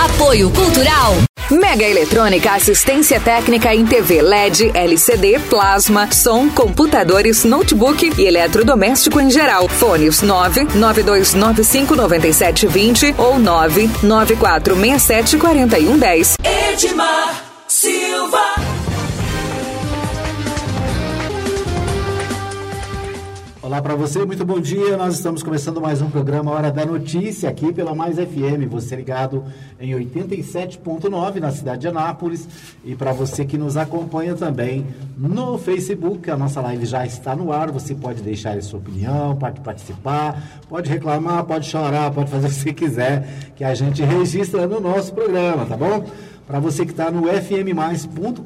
Apoio Cultural. Mega Eletrônica, assistência técnica em TV LED, LCD, plasma, som, computadores, notebook e eletrodoméstico em geral. Fones 992959720 ou 994674110. Edmar Silva. Olá para você, muito bom dia. Nós estamos começando mais um programa Hora da Notícia aqui pela Mais FM. Você ligado em 87.9 na cidade de Anápolis e para você que nos acompanha também no Facebook, a nossa live já está no ar. Você pode deixar a sua opinião, pode participar, pode reclamar, pode chorar, pode fazer o que você quiser, que a gente registra no nosso programa, tá bom? Para você que está no fmmais.com.br,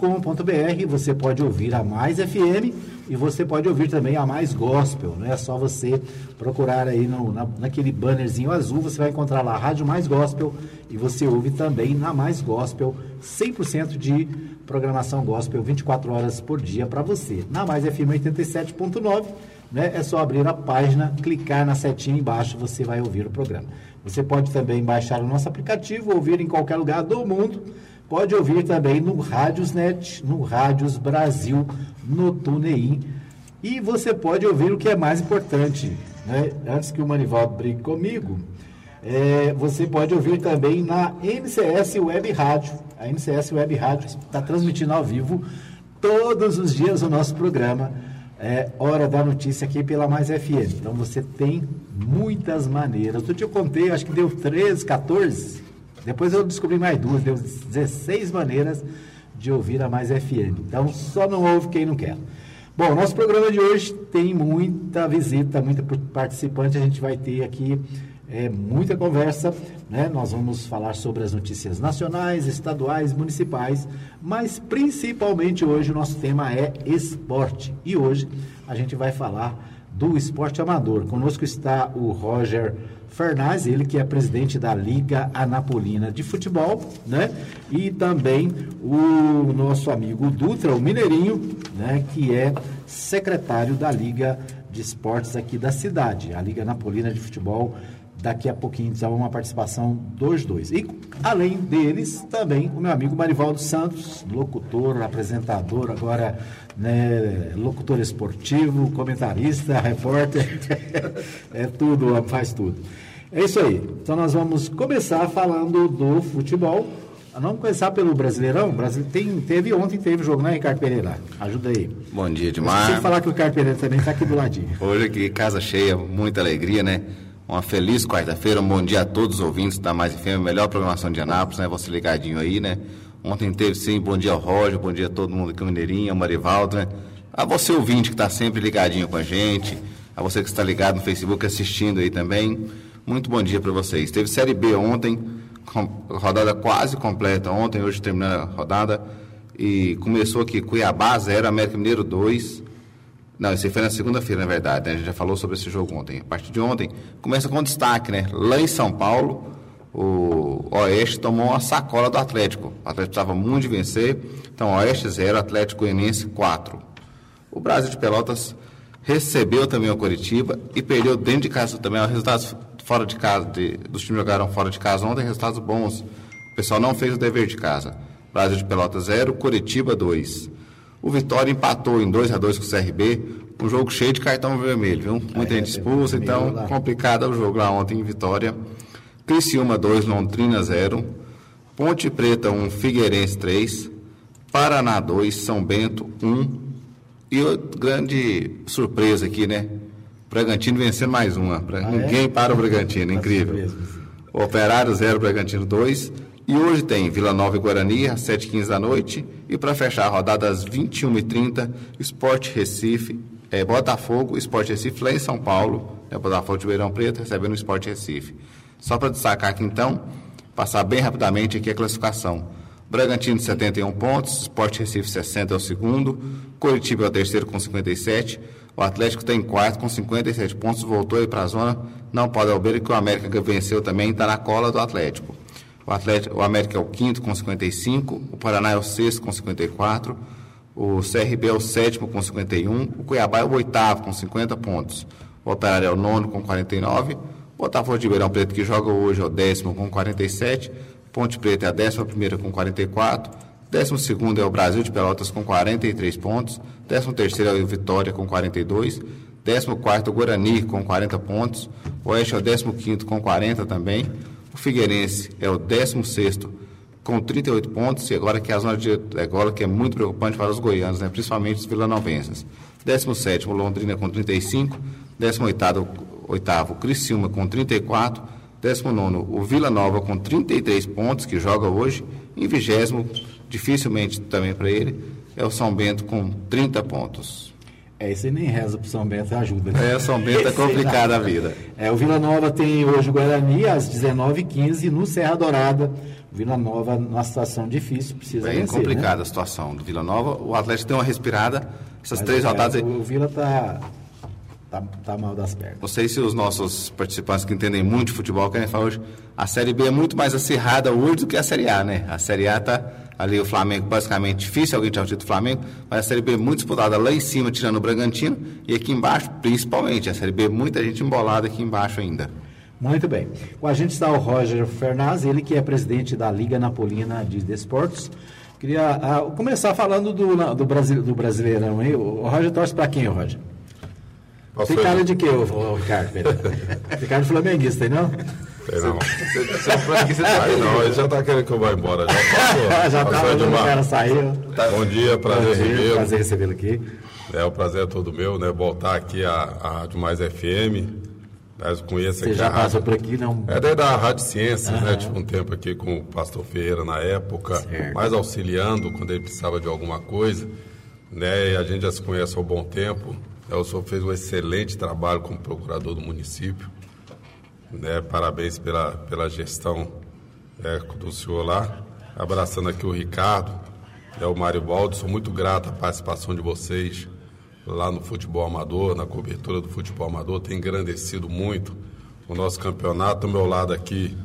você pode ouvir a Mais FM e você pode ouvir também a Mais Gospel. Não é só você procurar aí no, na, naquele bannerzinho azul, você vai encontrar lá a Rádio Mais Gospel e você ouve também na Mais Gospel 100% de programação gospel 24 horas por dia para você. Na Mais FM 87.9, né, é só abrir a página, clicar na setinha embaixo, você vai ouvir o programa. Você pode também baixar o nosso aplicativo, ouvir em qualquer lugar do mundo Pode ouvir também no Rádiosnet, no Rádios Brasil, no TuneIn. E você pode ouvir o que é mais importante, né? Antes que o Manivaldo brigue comigo, é, você pode ouvir também na MCS Web Rádio. A MCS Web Rádio está transmitindo ao vivo todos os dias o nosso programa. É, Hora da Notícia aqui pela Mais FM. Então você tem muitas maneiras. Outro dia eu contei, acho que deu 13, 14 depois eu descobri mais duas, deu 16 maneiras de ouvir a Mais FM. Então, só não ouve quem não quer. Bom, nosso programa de hoje tem muita visita, muita participante. A gente vai ter aqui é, muita conversa. Né? Nós vamos falar sobre as notícias nacionais, estaduais, municipais, mas principalmente hoje o nosso tema é esporte. E hoje a gente vai falar do esporte amador. Conosco está o Roger Fernandes, ele que é presidente da Liga Anapolina de Futebol, né? E também o nosso amigo Dutra, o Mineirinho, né? Que é secretário da Liga de Esportes aqui da cidade, a Liga Anapolina de Futebol. Daqui a pouquinho, então, uma participação dos dois. E, além deles, também o meu amigo Marivaldo Santos, locutor, apresentador, agora né, locutor esportivo, comentarista, repórter, é tudo, faz tudo. É isso aí. Então nós vamos começar falando do futebol. Vamos começar pelo Brasileirão. Brasil tem, teve ontem, teve jogo, né, Ricardo Pereira? Ajuda aí. Bom dia, Edmar. Sem falar que o Ricardo Pereira também está aqui do ladinho. Hoje aqui, casa cheia, muita alegria, né? Uma feliz quarta-feira, um bom dia a todos os ouvintes da Mais FM, melhor programação de Anápolis, né? Você ligadinho aí, né? Ontem teve sim, bom dia ao Roger, bom dia a todo mundo aqui, o Mineirinho, o Marivaldo, né? A você ouvinte que está sempre ligadinho com a gente, a você que está ligado no Facebook assistindo aí também. Muito bom dia para vocês. Teve Série B ontem, rodada quase completa ontem, hoje terminou a rodada. E começou aqui Cuiabá 0, América Mineiro 2. Não, esse foi na segunda-feira, na verdade, né? A gente já falou sobre esse jogo ontem. A partir de ontem, começa com destaque, né? Lá em São Paulo, o Oeste tomou uma sacola do Atlético. O Atlético precisava muito de vencer. Então, Oeste 0, Atlético Goianiense 4. O Brasil de Pelotas recebeu também o Coritiba e perdeu dentro de casa também. Os resultados fora de casa, de, dos times jogaram fora de casa ontem, resultados bons. O pessoal não fez o dever de casa. Brasil de Pelota 0, Curitiba 2. O Vitória empatou em 2 a 2 com o CRB, um jogo cheio de cartão vermelho, viu? Muita é, gente expulsa, então lá. complicado o jogo lá ontem em Vitória. Criciúma 2, Londrina 0. Ponte Preta 1, Figueirense 3. Paraná 2, São Bento 1. E grande surpresa aqui, né? Bragantino vencendo mais uma. Ah, é? Ninguém é? para o Bragantino, incrível. Operário 0, Bragantino 2. E hoje tem Vila Nova e Guarani, às 7h15 da noite. E para fechar a rodada às 21h30, Esporte Recife, é, Botafogo, Esporte Recife lá em São Paulo. É, Botafogo de Beirão Preto recebendo o Esporte Recife. Só para destacar aqui então, passar bem rapidamente aqui a classificação. Bragantino 71 pontos, Esporte Recife 60 é o segundo, Curitiba é o terceiro com 57, o Atlético está em quarto com 57 pontos, voltou aí para a zona. Não pode alber que o América venceu também está na cola do Atlético. O, Atlético. o América é o quinto com 55, o Paraná é o sexto com 54, o CRB é o sétimo com 51, o Cuiabá é o oitavo com 50 pontos. O Operário é o nono com 49, o Botafogo de Ribeirão Preto que joga hoje é o décimo com 47, Ponte Preta é a 11 com 44. 12 é o Brasil de Pelotas com 43 pontos. 13 é o Vitória com 42. 14 o Guarani com 40 pontos. O Oeste é o 15 com 40 também. O Figueirense é o 16 com 38 pontos. E agora que é a zona de. Agora que é muito preocupante para os goianos, né? principalmente os vilanovenses. 17 o Londrina com 35. 18 o Criciúma com 34. 19 o Vila Nova com 33 pontos, que joga hoje. E 20 dificilmente também para ele, é o São Bento com 30 pontos. É, esse nem reza pro São Bento ajuda. Né? É, São Bento é complicada a vida. É, o Vila Nova tem hoje o Guarani às 19h15 no Serra Dourada. Vila Nova numa situação difícil, precisa Bem vencer, complicada né? a situação do Vila Nova. O Atlético tem uma respirada. Essas Mas, três é, rodadas aí. O Vila tá, tá, tá mal das pernas. Não sei se os nossos participantes que entendem muito de futebol querem falar hoje. A Série B é muito mais acirrada hoje do que a Série A, né? A Série A tá ali o Flamengo basicamente difícil alguém tirar o título do Flamengo, mas a Série B é muito disputada lá em cima, tirando o Bragantino, e aqui embaixo, principalmente, a Série B, muita gente embolada aqui embaixo ainda. Muito bem. Com a gente está o Roger Fernandes, ele que é presidente da Liga Napolina de Desportos. Queria ah, começar falando do, do, Brasil, do Brasileirão, hein? O Roger torce para quem, Roger? Tem cara de quê, ô, ô, Ricardo? Tem cara de flamenguista, não? Sei não. Aí não, ele já tá querendo que eu vá embora. Já passou. Já Passou estava de o mar. cara saiu. Bom dia, prazer recebê-lo. Prazer recebê-lo aqui. É, o prazer é todo meu, né? Voltar aqui à, à Rádio Mais FM. Mas conheço Você aqui já a rádio. passou por aqui, não? É daí da Rádio Ciências, né? Tive um tempo aqui com o pastor Ferreira na época, Certo. mais auxiliando quando ele precisava de alguma coisa, né? E a gente já se conhece há um bom tempo. É, O senhor fez um excelente trabalho como procurador do município, né? Parabéns pela, pela gestão é, do senhor lá. Abraçando aqui o Ricardo, é o Mário Baldo, sou muito grato à participação de vocês lá no futebol amador, na cobertura do futebol amador, tem engrandecido muito o nosso campeonato. Ao meu lado aqui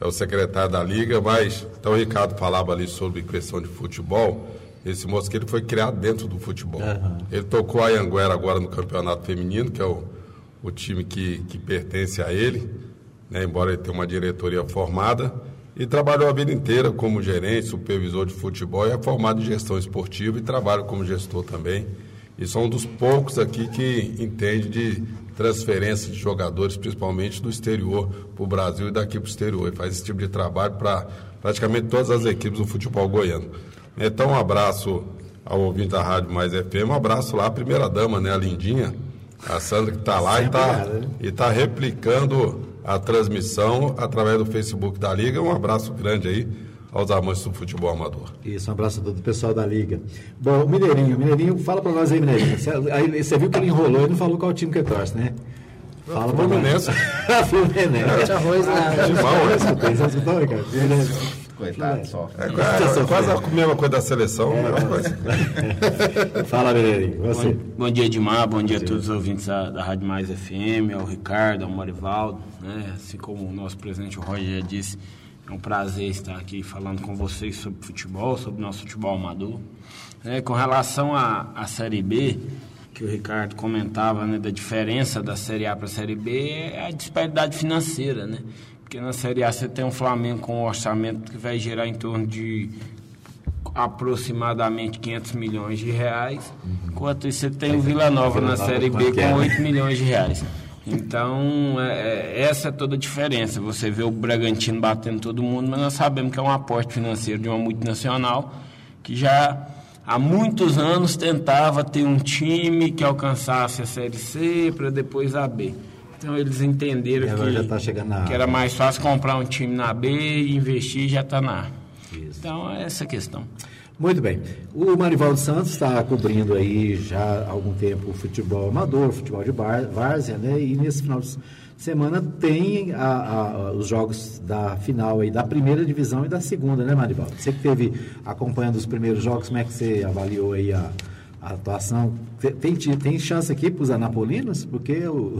é o secretário da Liga, mas então o Ricardo falava ali sobre questão de futebol. Esse mosqueiro foi criado dentro do futebol. Ele tocou a Anguera agora no campeonato feminino, que é o, o time que, que pertence a ele, né, embora ele tenha uma diretoria formada. E trabalhou a vida inteira como gerente, supervisor de futebol, e é formado em gestão esportiva e trabalha como gestor também. E são um dos poucos aqui que entende de transferência de jogadores, principalmente do exterior para o Brasil e daqui para o exterior. Ele faz esse tipo de trabalho para praticamente todas as equipes do futebol goiano. Então, um abraço ao ouvinte da Rádio Mais FM, um abraço lá à primeira-dama, né, a Lindinha, a Sandra que está lá e está né? e tá replicando a transmissão através do Facebook da Liga. Um abraço grande aí aos amantes do futebol amador. Isso, um abraço a todo o pessoal da Liga. Bom, Mineirinho, Mineirinho, fala pra nós aí, Mineirinho. Você, aí, você viu que ele enrolou e não falou qual time que ele torce, né? Fala pra nós. Fluminense. Arroz né? Você escutou, Ricardo? Coitado, só. É, quase, quase a mesma coisa da seleção. É. mesma coisa. Fala, Mineirinho. Bom, bom dia, Edmar. Bom dia a todos os ouvintes da, da Rádio Mais FM, ao Ricardo, ao Marivaldo. Né? Assim como o nosso presidente Roger já disse, é um prazer estar aqui falando com vocês sobre futebol, sobre nosso futebol amador. É, com relação à Série B, que o Ricardo comentava né, da diferença da Série A para a Série B, é a disparidade financeira, né? Porque na Série A você tem um Flamengo com um orçamento que vai gerar em torno de aproximadamente 500 milhões de reais, enquanto isso você tem o Vila Nova na Vila Série B quanto que é, com né? 8 milhões de reais. Então, é- é- essa é toda a diferença. Você vê o Bragantino batendo todo mundo, mas nós sabemos que é um aporte financeiro de uma multinacional que já há muitos anos tentava ter um time que alcançasse a Série C para depois a B. Então, eles entenderam que, tá que era mais fácil comprar um time na B e investir e já está na A. Isso. Então, é essa a questão. Muito bem. O Marivaldo Santos está cobrindo aí já há algum tempo o futebol amador, o futebol de várzea, né? E nesse final de semana tem a- a- os jogos da final aí da primeira divisão e da segunda, né, Marivaldo? Você que teve acompanhando os primeiros jogos, como é que você avaliou aí a, a atuação? Tem, tem, chance aqui para os anapolinos? Porque o,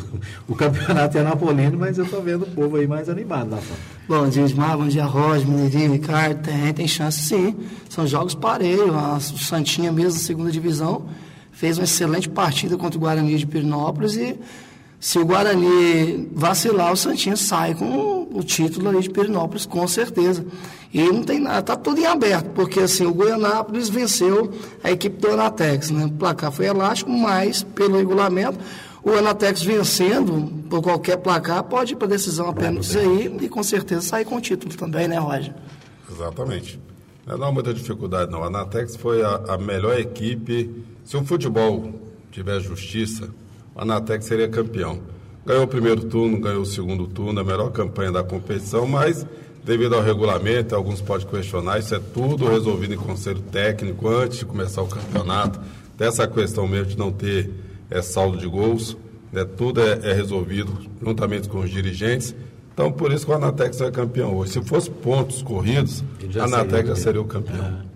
o campeonato é anapolino, mas eu estou vendo o povo aí mais animado lá fora. Bom dia, Edmar. Bom dia, Roger, Mineirinho, Ricardo. Tem, tem chance sim. São jogos parelhos. O Santinha, mesmo segunda divisão, fez uma excelente partida contra o Guarani de Pirinópolis e se o Guarani vacilar, o Santinha sai com, o título ali de Perinópolis, com certeza. E não tem nada, está tudo em aberto, porque assim, o Goianápolis venceu a equipe do Anatex, né? O placar foi elástico, mas pelo regulamento, o Anatex vencendo por qualquer placar pode ir para decisão apenas aí e com certeza sair com o título também, né, Roger? Exatamente. Não há muita dificuldade, não. A Anatex foi a, a melhor equipe. Se o futebol tiver justiça, a Anatex seria campeão. Ganhou o primeiro turno, ganhou o segundo turno, a melhor campanha da competição, mas devido ao regulamento, alguns podem questionar, isso é tudo resolvido em conselho técnico antes de começar o campeonato. Dessa questão mesmo de não ter é, saldo de gols, né, tudo é, é resolvido juntamente com os dirigentes. Então, por isso que o Anatex é campeão hoje. Se fosse pontos corridos, a Anatex já seria o campeão. É.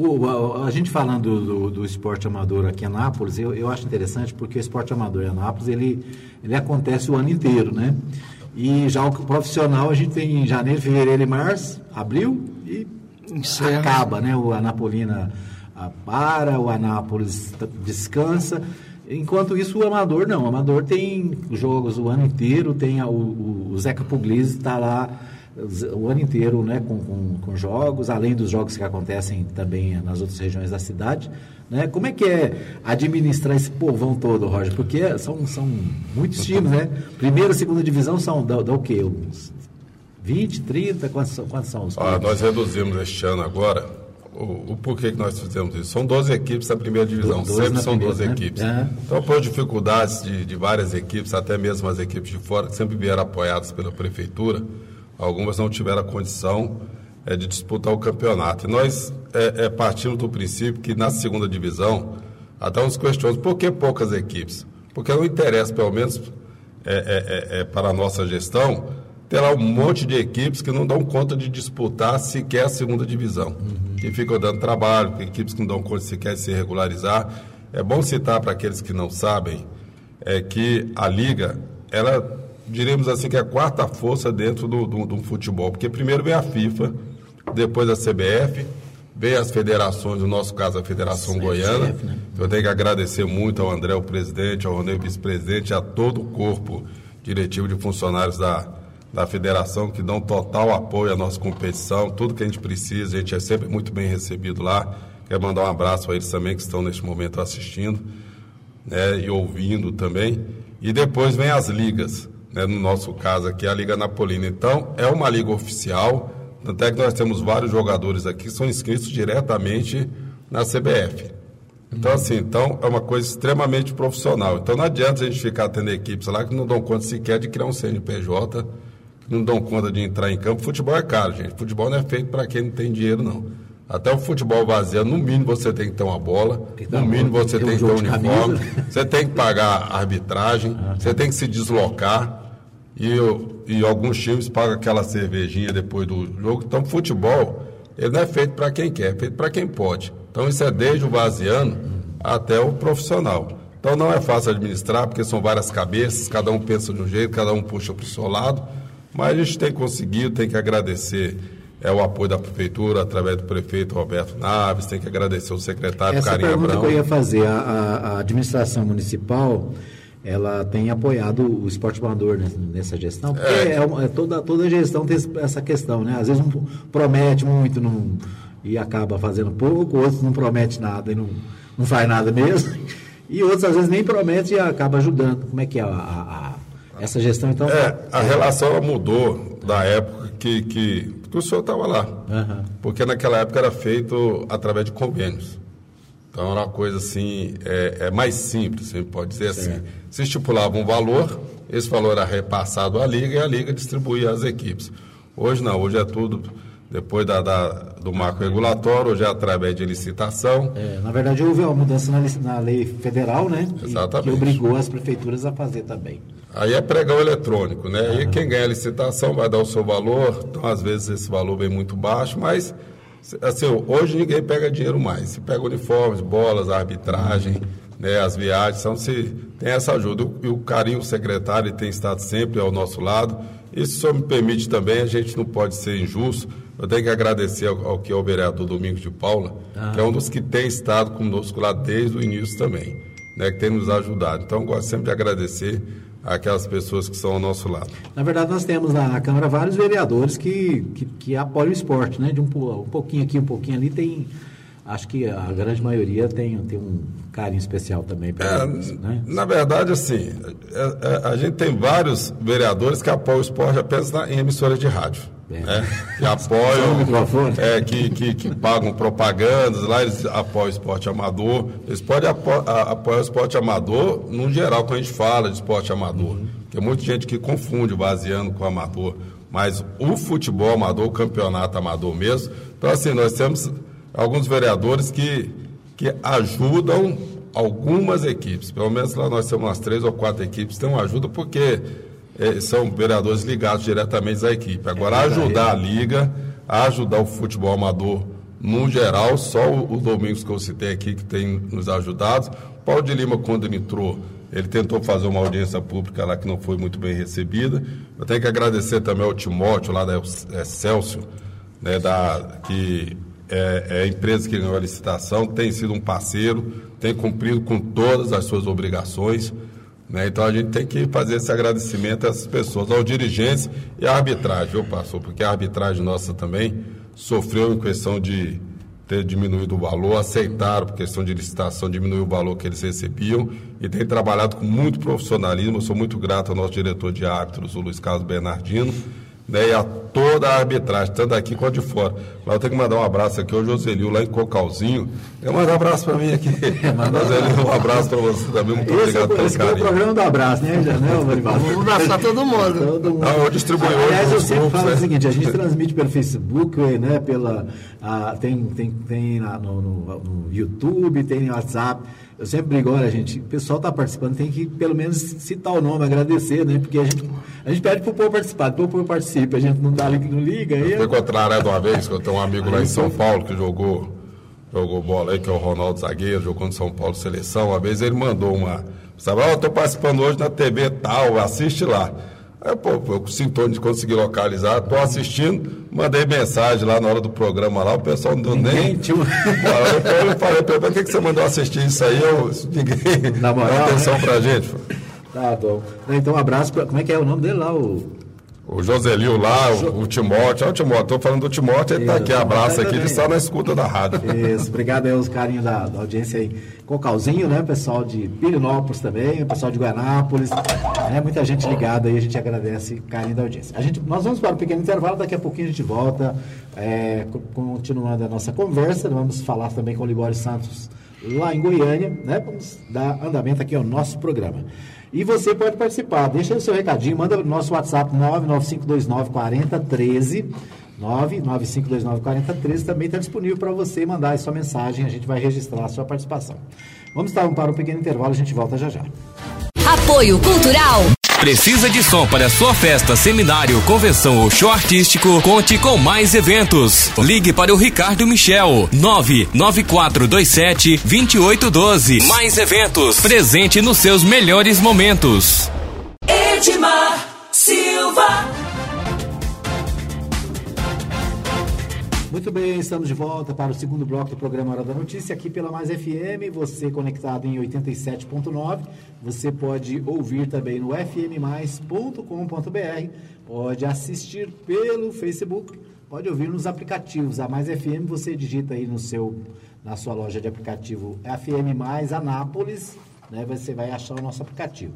O, a, a, gente falando do, do, esporte amador aqui em Anápolis, eu, eu acho interessante porque o esporte amador em Anápolis, ele, ele acontece o ano inteiro, né? E já o profissional a gente tem em janeiro, fevereiro e março, abril e Encerra. acaba, né? O Anapolina para, o Anápolis descansa. Enquanto isso, o amador não. O amador tem jogos o ano inteiro, tem a, o, o Zeca Puglisi está lá o ano inteiro né, com, com, com, jogos, além dos jogos que acontecem também nas outras regiões da cidade. Né? Como é que é administrar esse povão todo, Roger? Porque são, são muitos times, né? Primeira e segunda divisão são da, o quê? Uns 20, 30? Quantos, são, quantos são os ah, Nós reduzimos este ano agora. O, o, porquê que nós fizemos isso? São 12 equipes da primeira divisão, do, sempre são primeira, 12 né? equipes. É. Então, por dificuldades de, de várias equipes, até mesmo as equipes de fora, que sempre vieram apoiadas pela prefeitura, Algumas não tiveram a condição é, de disputar o campeonato. E nós é, é, partimos do princípio que na segunda divisão, até uns questionamos, por que poucas equipes? Porque não interessa, pelo menos é, para a nossa gestão, ter lá um monte de equipes que não dão conta de disputar sequer a segunda divisão. Uhum. Que ficam dando trabalho, equipes que não dão conta sequer de se regularizar. É bom citar para aqueles que não sabem é que a liga ela diremos assim, que é a quarta força dentro do, do, do futebol. Porque primeiro vem a FIFA, depois a CBF, vem as federações, no nosso caso a Federação Sim, Goiana. Né? Eu tenho que agradecer muito ao André, o presidente, ao Ronei, vice-presidente, a todo o corpo diretivo de funcionários da, da federação que dão total apoio à nossa competição, tudo que a gente precisa, a gente é sempre muito bem recebido lá. Quero mandar um abraço a eles também que estão neste momento assistindo né, e ouvindo também. E depois vem as ligas né, no nosso caso aqui, a Liga Napolina. Então, é uma liga oficial, tanto é que nós temos vários jogadores aqui que são inscritos diretamente na CBF. Então, assim, então é uma coisa extremamente profissional. Então, não adianta a gente ficar tendo equipes lá que não dão conta sequer de criar um CNPJ, que não dão conta de entrar em campo. Futebol é caro, gente. Futebol não é feito para quem não tem dinheiro, não. Até o futebol vazio, no mínimo você tem que ter uma bola, no mínimo você tem, que ter um uniforme, você tem que pagar a arbitragem, ah, você tem que se deslocar. E, e alguns times pagam aquela cervejinha depois do jogo. Então, futebol, ele não é feito para quem quer, é feito para quem pode. Então, isso é desde o vaziano até o profissional. Então, não é fácil administrar, porque são várias cabeças, cada um pensa de um jeito, cada um puxa para o seu lado. Mas a gente tem conseguido, tem que agradecer é o apoio da prefeitura através do prefeito Roberto Naves, tem que agradecer o secretário Essa Carinha pergunta Abrão. que eu ia fazer, a, a, administração municipal, ela tem apoiado o esporte amador nessa gestão, porque é. É, é toda, toda gestão tem essa questão, né? Às vezes um promete muito não, e acaba fazendo pouco, outros não promete nada e não, não faz nada mesmo, e outros às vezes nem promete e acaba ajudando. Como é que é a, a, a essa gestão, então? É, a relação mudou da época que, que porque o senhor estava lá. Uhum. Porque naquela época era feito através de convênios. Então era uma coisa assim, é, é mais simples, você pode dizer assim. certo. assim. Se estipulava um valor, esse valor era repassado à liga e a liga distribuía às equipes. Hoje não, hoje é tudo depois da, da, do marco regulatório, hoje é através de licitação. É, na verdade, houve uma mudança na, na lei federal, né? Exatamente. Que obrigou as prefeituras a fazer também. Aí é pregão eletrônico, né? Uhum. E quem ganha a licitação vai dar o seu valor, então às vezes esse valor vem muito baixo, mas assim, hoje ninguém pega dinheiro mais. Se pega uniformes, bolas, arbitragem, uhum. né, as viagens, então se tem essa ajuda. E o carinho o secretário tem estado sempre ao nosso lado. E se o senhor me permite também, a gente não pode ser injusto. Eu tenho que agradecer ao, ao que é o vereador Domingos de Paula, uhum. que é um dos que tem estado conosco lá desde o início também, né, que tem nos ajudado. Então, gosto sempre de agradecer aquelas pessoas que são ao nosso lado. Na verdade, nós temos na Câmara vários vereadores que, que, que apoiam o esporte, né? De um, um pouquinho aqui, um pouquinho ali, tem. Acho que a grande maioria tem, tem um carinho especial também. É, né? Na verdade, assim, é, é, a gente tem vários vereadores que apoiam o esporte apenas na, em emissoras de rádio. É. Né? Que apoiam, é, que, que, que, pagam propagandas, lá eles apoiam o esporte amador. Eles podem apo, apoiar o esporte amador, no geral, quando a gente fala de esporte amador. Uhum. Tem muita gente que confunde baseando com amador. Mas o futebol amador, o campeonato amador mesmo. Então, assim, nós temos alguns vereadores que, que ajudam algumas equipes. Pelo menos lá nós temos umas três ou quatro equipes que têm ajuda, porque é, são vereadores ligados diretamente à equipe. Agora, é ajudar a liga, ajudar o futebol amador no geral, só o, o Domingos que eu citei aqui que tem nos ajudado. Paulo de Lima, quando ele entrou, ele tentou fazer uma audiência pública lá que não foi muito bem recebida. Eu tenho que agradecer também ao Timóteo, lá da Celso, né, da, que é, é, a empresa que ganhou a licitação, tem sido um parceiro, tem cumprido com todas as suas obrigações. Né? Então a gente tem que fazer esse agradecimento a essas pessoas, aos dirigentes e à arbitragem, viu, pastor? Porque a arbitragem nossa também sofreu em questão de ter diminuído o valor, aceitaram, por questão de licitação, diminuiu o valor que eles recebiam e tem trabalhado com muito profissionalismo. Eu sou muito grato ao nosso diretor de árbitros, o Luiz Carlos Bernardino né, e a toda a arbitragem, tanto aqui quanto de fora. Lá eu tenho que mandar um abraço aqui ao Joselio, lá em Cocalzinho. Eu mando um abraço para mim aqui. Joselio, um abraço para você também. Muito esse obrigado é, pelo esse carinho. Esse é o programa do abraço, né, né Vamos abraçar todo mundo. todo mundo. Não, eu distribuo Aliás, eu sempre falo né? o seguinte, a gente transmite pelo Facebook, né, pela, a, tem, tem, tem na, no, no, no YouTube, tem no WhatsApp. Eu sempre brigo, olha, gente, o pessoal está participando, tem que pelo menos citar o nome, agradecer, né? Porque a gente, a gente pede para o povo participar, o povo participe, a gente não dá não liga. Foi contrário é de uma vez, que eu tenho um amigo lá em São Paulo que jogou, jogou bola aí, que é o Ronaldo Zagueiro, jogou no São Paulo Seleção. Uma vez ele mandou uma. Sabe, ó, oh, eu estou participando hoje na TV tal, assiste lá. Aí, pô, eu sintonho de conseguir localizar, tô assistindo, mandei mensagem lá na hora do programa lá, o pessoal não deu nem. Tio... eu falei, por que, que você mandou assistir isso aí? Eu, ninguém na moral, atenção né? pra gente. Tá bom. Então, um abraço pra. Como é que é o nome dele lá? O... O Joselio lá, o, o Timóteo. Olha o Timóteo, estou falando do Timóteo, ele está aqui, abraço aqui, ele está na escuta da rádio. Isso, obrigado aí aos carinhos da, da audiência aí. Cocalzinho, né? Pessoal de Pirinópolis também, pessoal de Guanápolis. Né, muita gente ligada aí, a gente agradece o carinho da audiência. A gente, nós vamos para um pequeno intervalo, daqui a pouquinho a gente volta, é, continuando a nossa conversa. Vamos falar também com o Libório Santos lá em Goiânia, né? Vamos dar andamento aqui ao nosso programa. E você pode participar. Deixa o seu recadinho, manda no nosso WhatsApp 99529 4013. 99529 4013 também está disponível para você mandar a sua mensagem, a gente vai registrar a sua participação. Vamos estar para um pequeno intervalo, a gente volta já já. Apoio Cultural Precisa de som para sua festa, seminário, convenção ou show artístico? Conte com mais eventos. Ligue para o Ricardo Michel, 99427 2812. Mais eventos. Presente nos seus melhores momentos. Edmar Silva. Muito bem, estamos de volta para o segundo bloco do programa Hora da Notícia, aqui pela Mais FM, você conectado em 87.9, você pode ouvir também no fmmais.com.br, pode assistir pelo Facebook, pode ouvir nos aplicativos. A Mais FM você digita aí no seu, na sua loja de aplicativo FM Mais Anápolis, né, você vai achar o nosso aplicativo.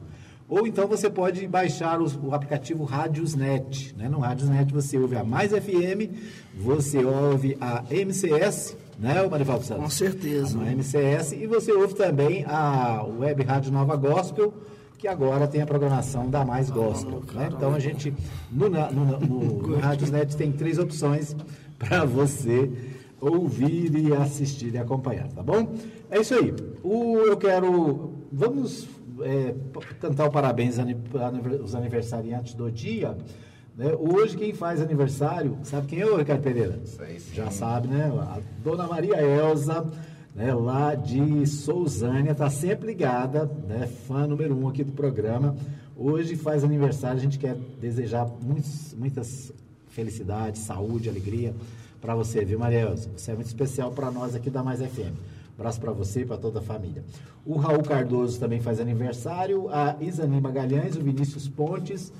Ou então você pode baixar o, o aplicativo Radiosnet. Né? No Radiosnet você ouve a Mais FM, você ouve a MCS, né, Marivaldo Santos? Com certeza. A MCS, e você ouve também a Web Rádio Nova Gospel, que agora tem a programação da Mais Gospel. né? Então a gente, no, no, no, no Radiosnet, tem três opções para você ouvir e assistir e acompanhar, tá bom? É isso aí. O, eu quero. Vamos é, cantar o parabéns aos aniversariantes do dia. Né? Hoje, quem faz aniversário, sabe quem é o Ricardo Pereira? Já sabe, né? A dona Maria Elza, né? lá de Sousânia, está sempre ligada, né? fã número um aqui do programa. Hoje faz aniversário, a gente quer desejar muitos, muitas felicidades, saúde, alegria para você, viu, Maria Elza? Você é muito especial para nós aqui da Mais FM. Abraço para você e para toda a família. O Raul Cardoso também faz aniversário, a Isani Magalhães, o Vinícius Pontes,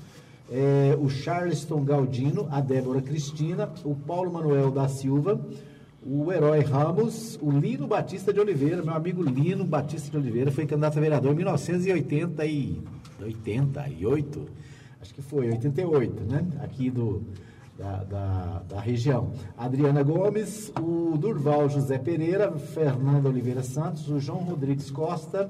é, o Charleston Galdino, a Débora Cristina, o Paulo Manuel da Silva, o Herói Ramos, o Lino Batista de Oliveira, meu amigo Lino Batista de Oliveira, foi candidato a vereador em 1988, acho que foi, 88, né? Aqui do, da, da, da, região. Adriana Gomes, o Durval José Pereira, Fernanda Oliveira Santos, o João Rodrigues Costa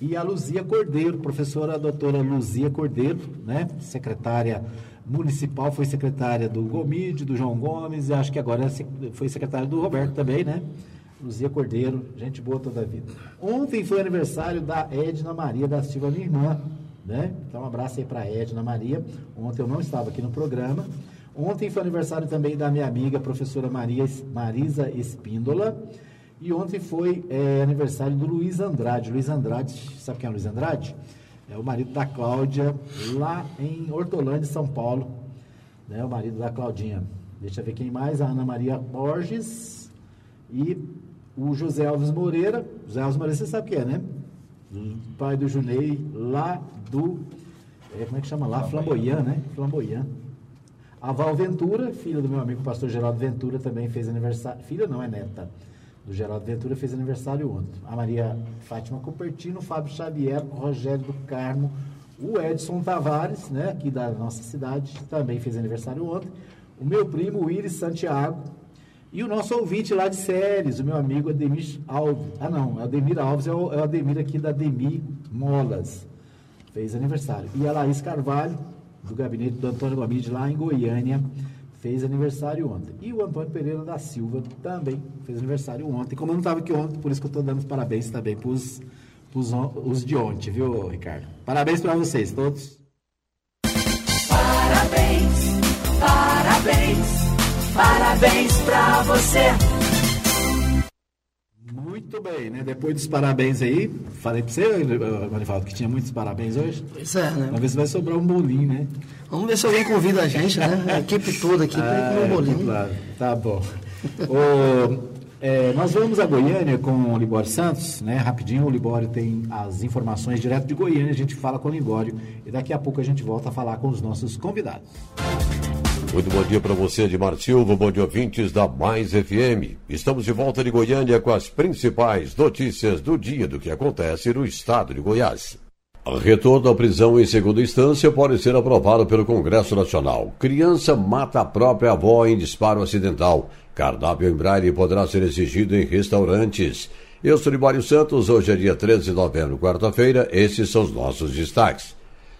e a Luzia Cordeiro, professora doutora Luzia Cordeiro, né? Secretária municipal, foi secretária do Gomide, do João Gomes, e acho que agora é foi secretária do Roberto também, né? Luzia Cordeiro, gente boa toda a vida. Ontem foi aniversário da Edna Maria da Silva, minha irmã, né? Então, um abraço aí para Edna Maria. Ontem eu não estava aqui no programa. Ontem foi aniversário também da minha amiga, professora Maria, Marisa Espíndola. E ontem foi é, aniversário do Luiz Andrade. Luiz Andrade, sabe quem é o Luiz Andrade? É o marido da Cláudia, lá em Hortolândia, São Paulo. Né, o marido da Claudinha. Deixa eu ver quem mais. A Ana Maria Borges e o José Alves Moreira. José Alves Moreira, você sabe quem é, né? Pai do Junei, lá do. É, como é que chama lá? Flamboyant, né? Flamboyant. A Val Ventura, filha do meu amigo pastor Geraldo Ventura, também fez aniversário. Filha não, é neta do Geraldo Ventura, fez aniversário ontem. A Maria Fátima Cupertino, Fábio Xavier, Rogério do Carmo, o Edson Tavares, né, aqui da nossa cidade, também fez aniversário ontem. O meu primo, o Iris Santiago. E o nosso ouvinte lá de Séries, o meu amigo Ademir Alves. Ah, não, Ademir Alves é o, é o Ademir aqui da Ademir Molas. Fez aniversário. E a Laís Carvalho, do gabinete do Antônio Gomide, lá em Goiânia, fez aniversário ontem. E o Antônio Pereira da Silva também fez aniversário ontem. Como eu não estava aqui ontem, por isso que eu estou dando os parabéns também para os, os de ontem, viu, Ricardo? Parabéns para vocês todos. Parabéns, parabéns, parabéns para você. Muito bem, né? Depois dos parabéns aí, falei para você, Marivaldo, que tinha muitos parabéns hoje. Pois é, né? Talvez vai sobrar um bolinho, né? Vamos ver se alguém convida a gente, né? A equipe toda aqui para comer um bolinho. Claro, tá bom. é, nós vamos a Goiânia com o Libório Santos, né? Rapidinho, o Libório tem as informações direto de Goiânia, a gente fala com o Libório e daqui a pouco a gente volta a falar com os nossos convidados. Muito bom dia para você, Edmar Silva, bom dia ouvintes da Mais FM. Estamos de volta de Goiânia com as principais notícias do dia do que acontece no estado de Goiás. Retorno à prisão em segunda instância pode ser aprovado pelo Congresso Nacional. Criança mata a própria avó em disparo acidental. Cardápio em braille poderá ser exigido em restaurantes. Eu sou Libório Santos, hoje é dia 13 de novembro, quarta-feira. Esses são os nossos destaques.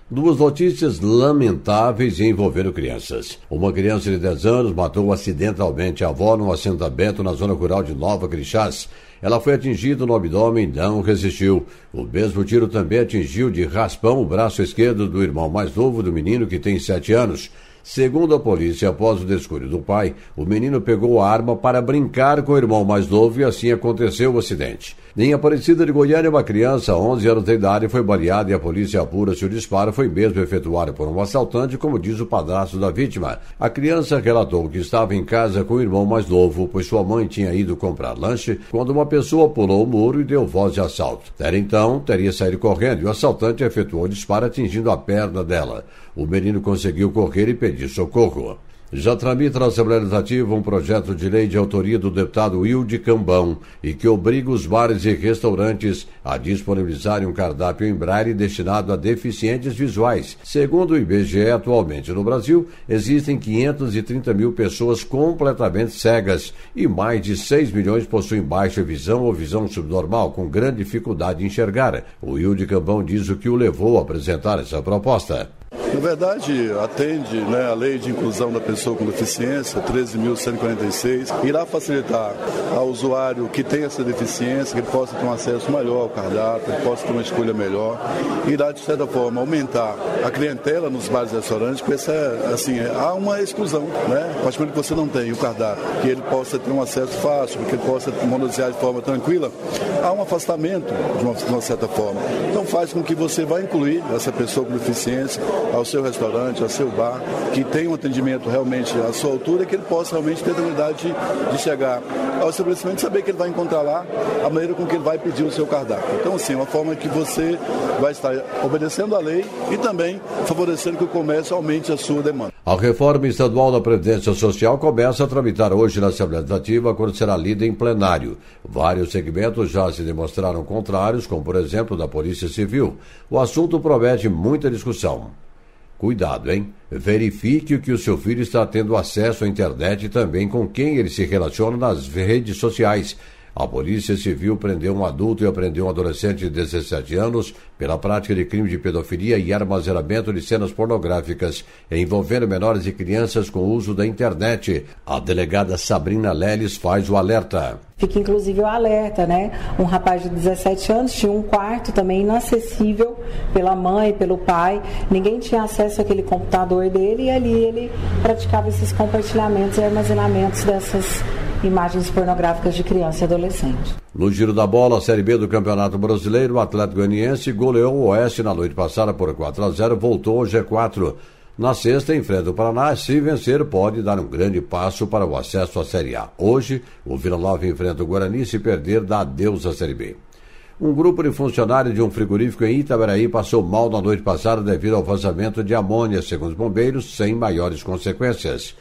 Duas notícias lamentáveis envolvendo crianças. Uma criança de 10 anos matou acidentalmente a avó num assentamento na zona rural de Nova Crixás. Ela foi atingida no abdômen e não resistiu. O mesmo tiro também atingiu de raspão o braço esquerdo do irmão mais novo do menino, que tem 7 anos. Segundo a polícia, após o descuido do pai, o menino pegou a arma para brincar com o irmão mais novo e assim aconteceu o acidente. Em Aparecida de Goiânia, uma criança, 11 anos de idade, foi baleada e a polícia apura se o disparo foi mesmo efetuado por um assaltante, como diz o padrasto da vítima. A criança relatou que estava em casa com o irmão mais novo, pois sua mãe tinha ido comprar lanche, quando uma pessoa pulou o muro e deu voz de assalto. Até então, teria saído correndo e o assaltante efetuou o disparo atingindo a perna dela. O menino conseguiu correr e pedir socorro. Já tramita na Assembleia Legislativa um projeto de lei de autoria do deputado Wilde Cambão e que obriga os bares e restaurantes a disponibilizarem um cardápio em braille destinado a deficientes visuais. Segundo o IBGE, atualmente no Brasil, existem 530 mil pessoas completamente cegas e mais de 6 milhões possuem baixa visão ou visão subnormal, com grande dificuldade de enxergar. O Wilde Cambão diz o que o levou a apresentar essa proposta. Na verdade, atende né, a lei de inclusão da pessoa com deficiência, 13.146, irá facilitar ao usuário que tem essa deficiência, que possa ter um acesso melhor ao cardápio, que possa ter uma escolha melhor, irá, de certa forma, aumentar a clientela nos bares e restaurantes, porque essa, assim, há uma exclusão, né? A que você não tem o cardápio, que ele possa ter um acesso fácil, que ele possa manusear de forma tranquila, há um afastamento, de uma, de uma certa forma. Então faz com que você vá incluir essa pessoa com deficiência ao seu restaurante, ao seu bar, que tem um atendimento realmente à sua altura, que ele possa realmente ter a tranquilidade de, chegar ao estabelecimento e saber que ele vai encontrar lá a maneira com que ele vai pedir o seu cardápio. Então, assim, é uma forma que você vai estar obedecendo à lei e também favorecendo que o comércio aumente a sua demanda. A reforma estadual da Previdência Social começa a tramitar hoje na Assembleia Legislativa, quando será lida em plenário. Vários segmentos já se demonstraram contrários, como por exemplo da Polícia Civil. O assunto promete muita discussão. Cuidado, hein? Verifique que o seu filho está tendo acesso à internet e também com quem ele se relaciona nas redes sociais. A Polícia Civil prendeu um adulto e apreendeu um adolescente de 17 anos pela prática de crime de pedofilia e armazenamento de cenas pornográficas envolvendo menores e crianças com uso da internet. A delegada Sabrina Leles faz o alerta. Fica inclusive o alerta, né? Um rapaz de 17 anos tinha um quarto também inacessível pela mãe, pelo pai. Ninguém tinha acesso àquele computador dele e ali ele praticava esses compartilhamentos e armazenamentos dessas imagens pornográficas de criança e adolescente. No giro da bola, Série B do Campeonato Brasileiro, o Atlético Goianiense goleou o Oeste na noite passada por 4 a 0, voltou ao G4. Na sexta, enfrenta o Paraná. Se vencer, pode dar um grande passo para o acesso à Série A. Hoje, o Vila Nova enfrenta o Guarani. Se perder, dá adeus à Série B. Um grupo de funcionários de um frigorífico em Itabaraí passou mal na noite passada devido ao vazamento de amônia, segundo os bombeiros, sem maiores consequências.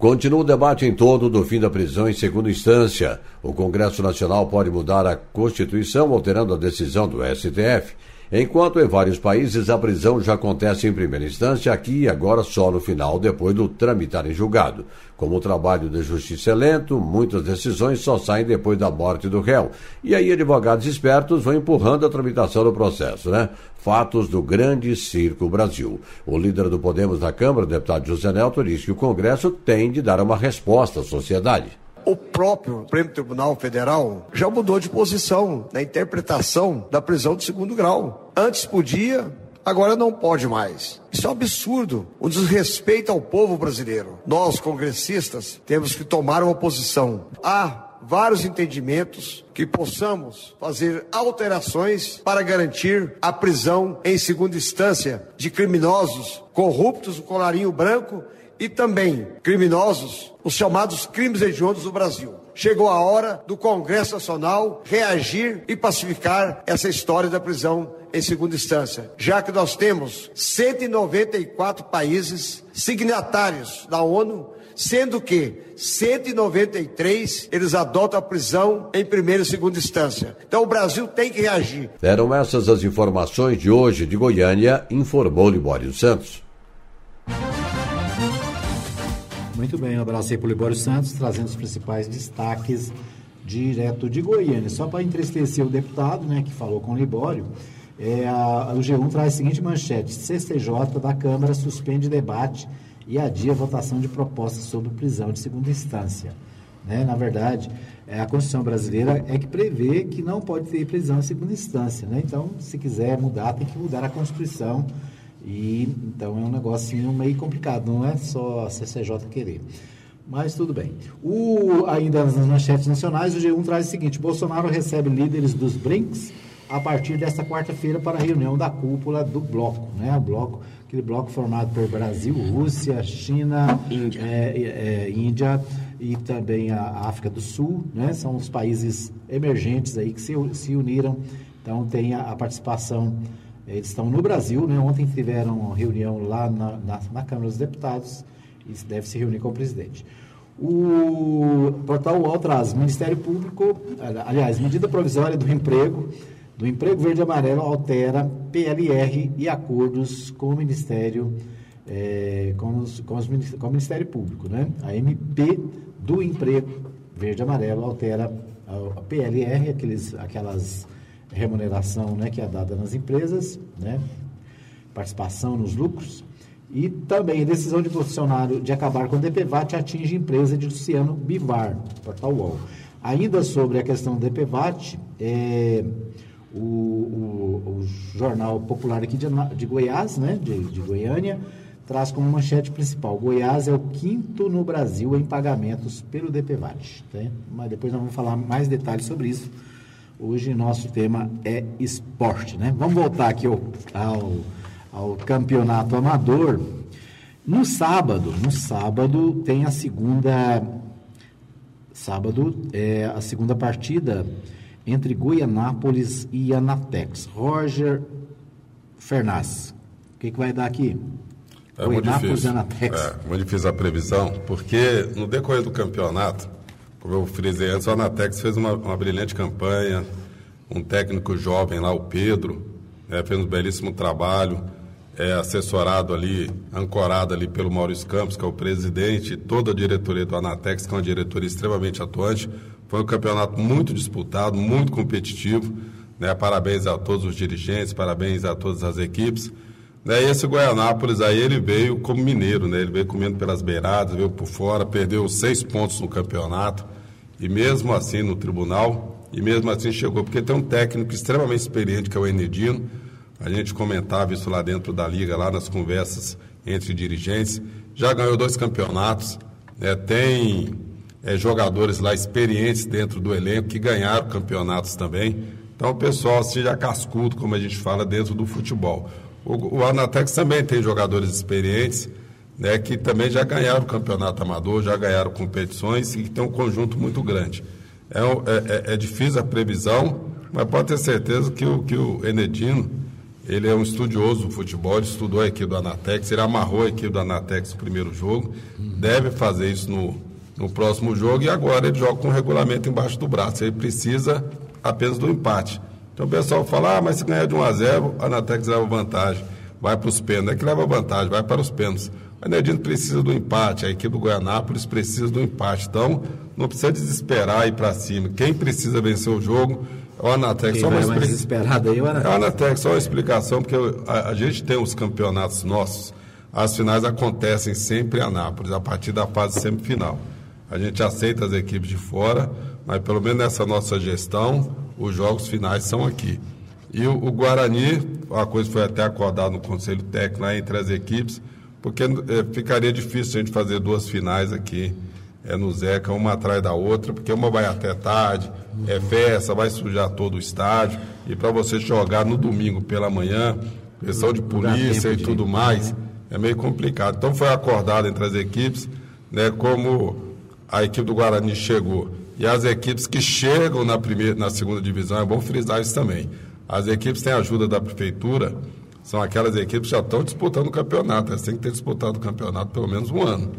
Continua o debate em torno do fim da prisão em segunda instância. O Congresso Nacional pode mudar a Constituição alterando a decisão do STF. Enquanto em vários países a prisão já acontece em primeira instância, aqui e agora só no final, depois do tramitar em julgado. Como o trabalho de justiça é lento, muitas decisões só saem depois da morte do réu. E aí advogados espertos vão empurrando a tramitação do processo, né? Fatos do grande circo Brasil. O líder do Podemos na Câmara, deputado José Nelto, diz que o Congresso tem de dar uma resposta à sociedade. O próprio Supremo Tribunal Federal já mudou de posição na interpretação da prisão de segundo grau. Antes podia, agora não pode mais. Isso é um absurdo, um desrespeito ao povo brasileiro. Nós, congressistas, temos que tomar uma posição. Há vários entendimentos que possamos fazer alterações para garantir a prisão em segunda instância de criminosos corruptos, o colarinho branco e também criminosos, os chamados crimes hediondos do Brasil. Chegou a hora do Congresso Nacional reagir e pacificar essa história da prisão em segunda instância, já que nós temos 194 países signatários da ONU, sendo que 193 eles adotam a prisão em primeira e segunda instância. Então o Brasil tem que reagir. Eram essas as informações de hoje de Goiânia, informou Libório Santos. Muito bem, um abraço aí para o Libório Santos, trazendo os principais destaques direto de Goiânia. Só para entristecer o deputado, né, que falou com o Libório, é, a, o G1 traz a seguinte manchete: CCJ da Câmara suspende debate e adia votação de propostas sobre prisão de segunda instância. Né? Na verdade, é, a Constituição brasileira é que prevê que não pode ter prisão em segunda instância. Né? Então, se quiser mudar, tem que mudar a Constituição e então é um negocinho meio complicado, não é só a CCJ querer. Mas tudo bem. O, ainda nas manchetes nacionais, o G1 traz o seguinte: Bolsonaro recebe líderes dos BRICS a partir desta quarta-feira para a reunião da cúpula do bloco, né? O bloco, aquele bloco formado por Brasil, Rússia, China, Índia, é, é, Índia e também a África do Sul, né? São os países emergentes aí que se, se uniram. Então tem a, a participação eles estão no Brasil, né? Ontem tiveram reunião lá na, na, na Câmara dos Deputados e deve se reunir com o presidente. O portal UOL traz Ministério Público, aliás, medida provisória do emprego, do emprego verde e amarelo altera PLR e acordos com o Ministério, é, com, os, com, os, com o Ministério Público, né? A MP do emprego verde e amarelo altera a, a PLR, aqueles, aquelas remuneração né, que é dada nas empresas, né, participação nos lucros, e também a decisão de funcionário de acabar com o DPVAT atinge a empresa de Luciano Bivar, portal UOL. Ainda sobre a questão do DPVAT, é, o, o, o, Jornal Popular aqui de, de Goiás, né, de, de Goiânia, traz como manchete principal: Goiás é o quinto no Brasil em pagamentos pelo DPVAT. Né? Mas depois nós vamos falar mais detalhes sobre isso Hoje nosso tema é esporte, né? Vamos voltar aqui ao, ao ao campeonato amador. No sábado, no sábado tem a segunda sábado é a segunda partida entre Goianápolis e Anatex. Roger Fernaz, o que, que vai dar aqui? É muito difícil. É, muito difícil a previsão, porque no decorrer do campeonato, como eu frisei antes, o Anatex fez uma, uma brilhante campanha, um técnico jovem lá, o Pedro, né, fez um belíssimo trabalho, é, assessorado ali, ancorado ali pelo Maurício Campos, que é o presidente, e toda a diretoria do Anatex, que é uma diretoria extremamente atuante. Foi um campeonato muito disputado, muito competitivo. Né? Parabéns a todos os dirigentes, parabéns a todas as equipes. Né? E esse Goianápolis aí, ele veio como mineiro, né? Ele veio comendo pelas beiradas, veio por fora, perdeu seis pontos no campeonato. E mesmo assim no tribunal, e mesmo assim chegou, porque tem um técnico extremamente experiente, que é o Enedino. A gente comentava isso lá dentro da liga, lá nas conversas entre dirigentes. Já ganhou dois campeonatos, né? tem é, jogadores lá experientes dentro do elenco que ganharam campeonatos também. Então o pessoal seja cascudo, como a gente fala, dentro do futebol. O, o Anatex também tem jogadores experientes, né, que também já ganharam o campeonato amador, já ganharam competições e que tem um conjunto muito grande. É, é, é, é difícil a previsão, mas pode ter certeza que o, que o Enedino, ele é um estudioso do futebol, ele estudou a equipe do Anatex, ele amarrou a equipe do Anatex no primeiro jogo, deve fazer isso no, no próximo jogo e agora ele joga com o regulamento embaixo do braço. Ele precisa apenas do empate. Então o pessoal fala, ah, mas se ganhar de 1 a 0, a Anatex leva vantagem, vai para os pênaltis. É que leva vantagem, vai para os pênaltis. O Enedino precisa do empate, a equipe do Goianápolis precisa do empate. Então, não precisa desesperar e ir para cima. Quem precisa vencer o jogo é o Anatex. Quem só mais desesperado aí é o Anatex. É o Anatex, só uma explicação, porque a, a gente tem os campeonatos nossos, as finais acontecem sempre em Anápolis, a partir da fase semifinal. A gente aceita as equipes de fora, mas pelo menos nessa nossa gestão, os jogos finais são aqui. E o, o Guarani, a coisa foi até acordada no Conselho Técnico lá entre as equipes, porque é, ficaria difícil a gente fazer duas finais aqui é, no Zeca, uma atrás da outra, porque uma vai até tarde, é festa, vai sujar todo o estádio, e para você jogar no domingo pela manhã, questão de polícia e tudo mais, é meio complicado. Então foi acordado entre as equipes, né, como a equipe do Guarani chegou e as equipes que chegam na, primeira, na segunda divisão, é bom frisar isso também. As equipes têm ajuda da prefeitura, são aquelas equipes que já estão disputando o campeonato. Elas têm que ter disputado o campeonato pelo menos um ano.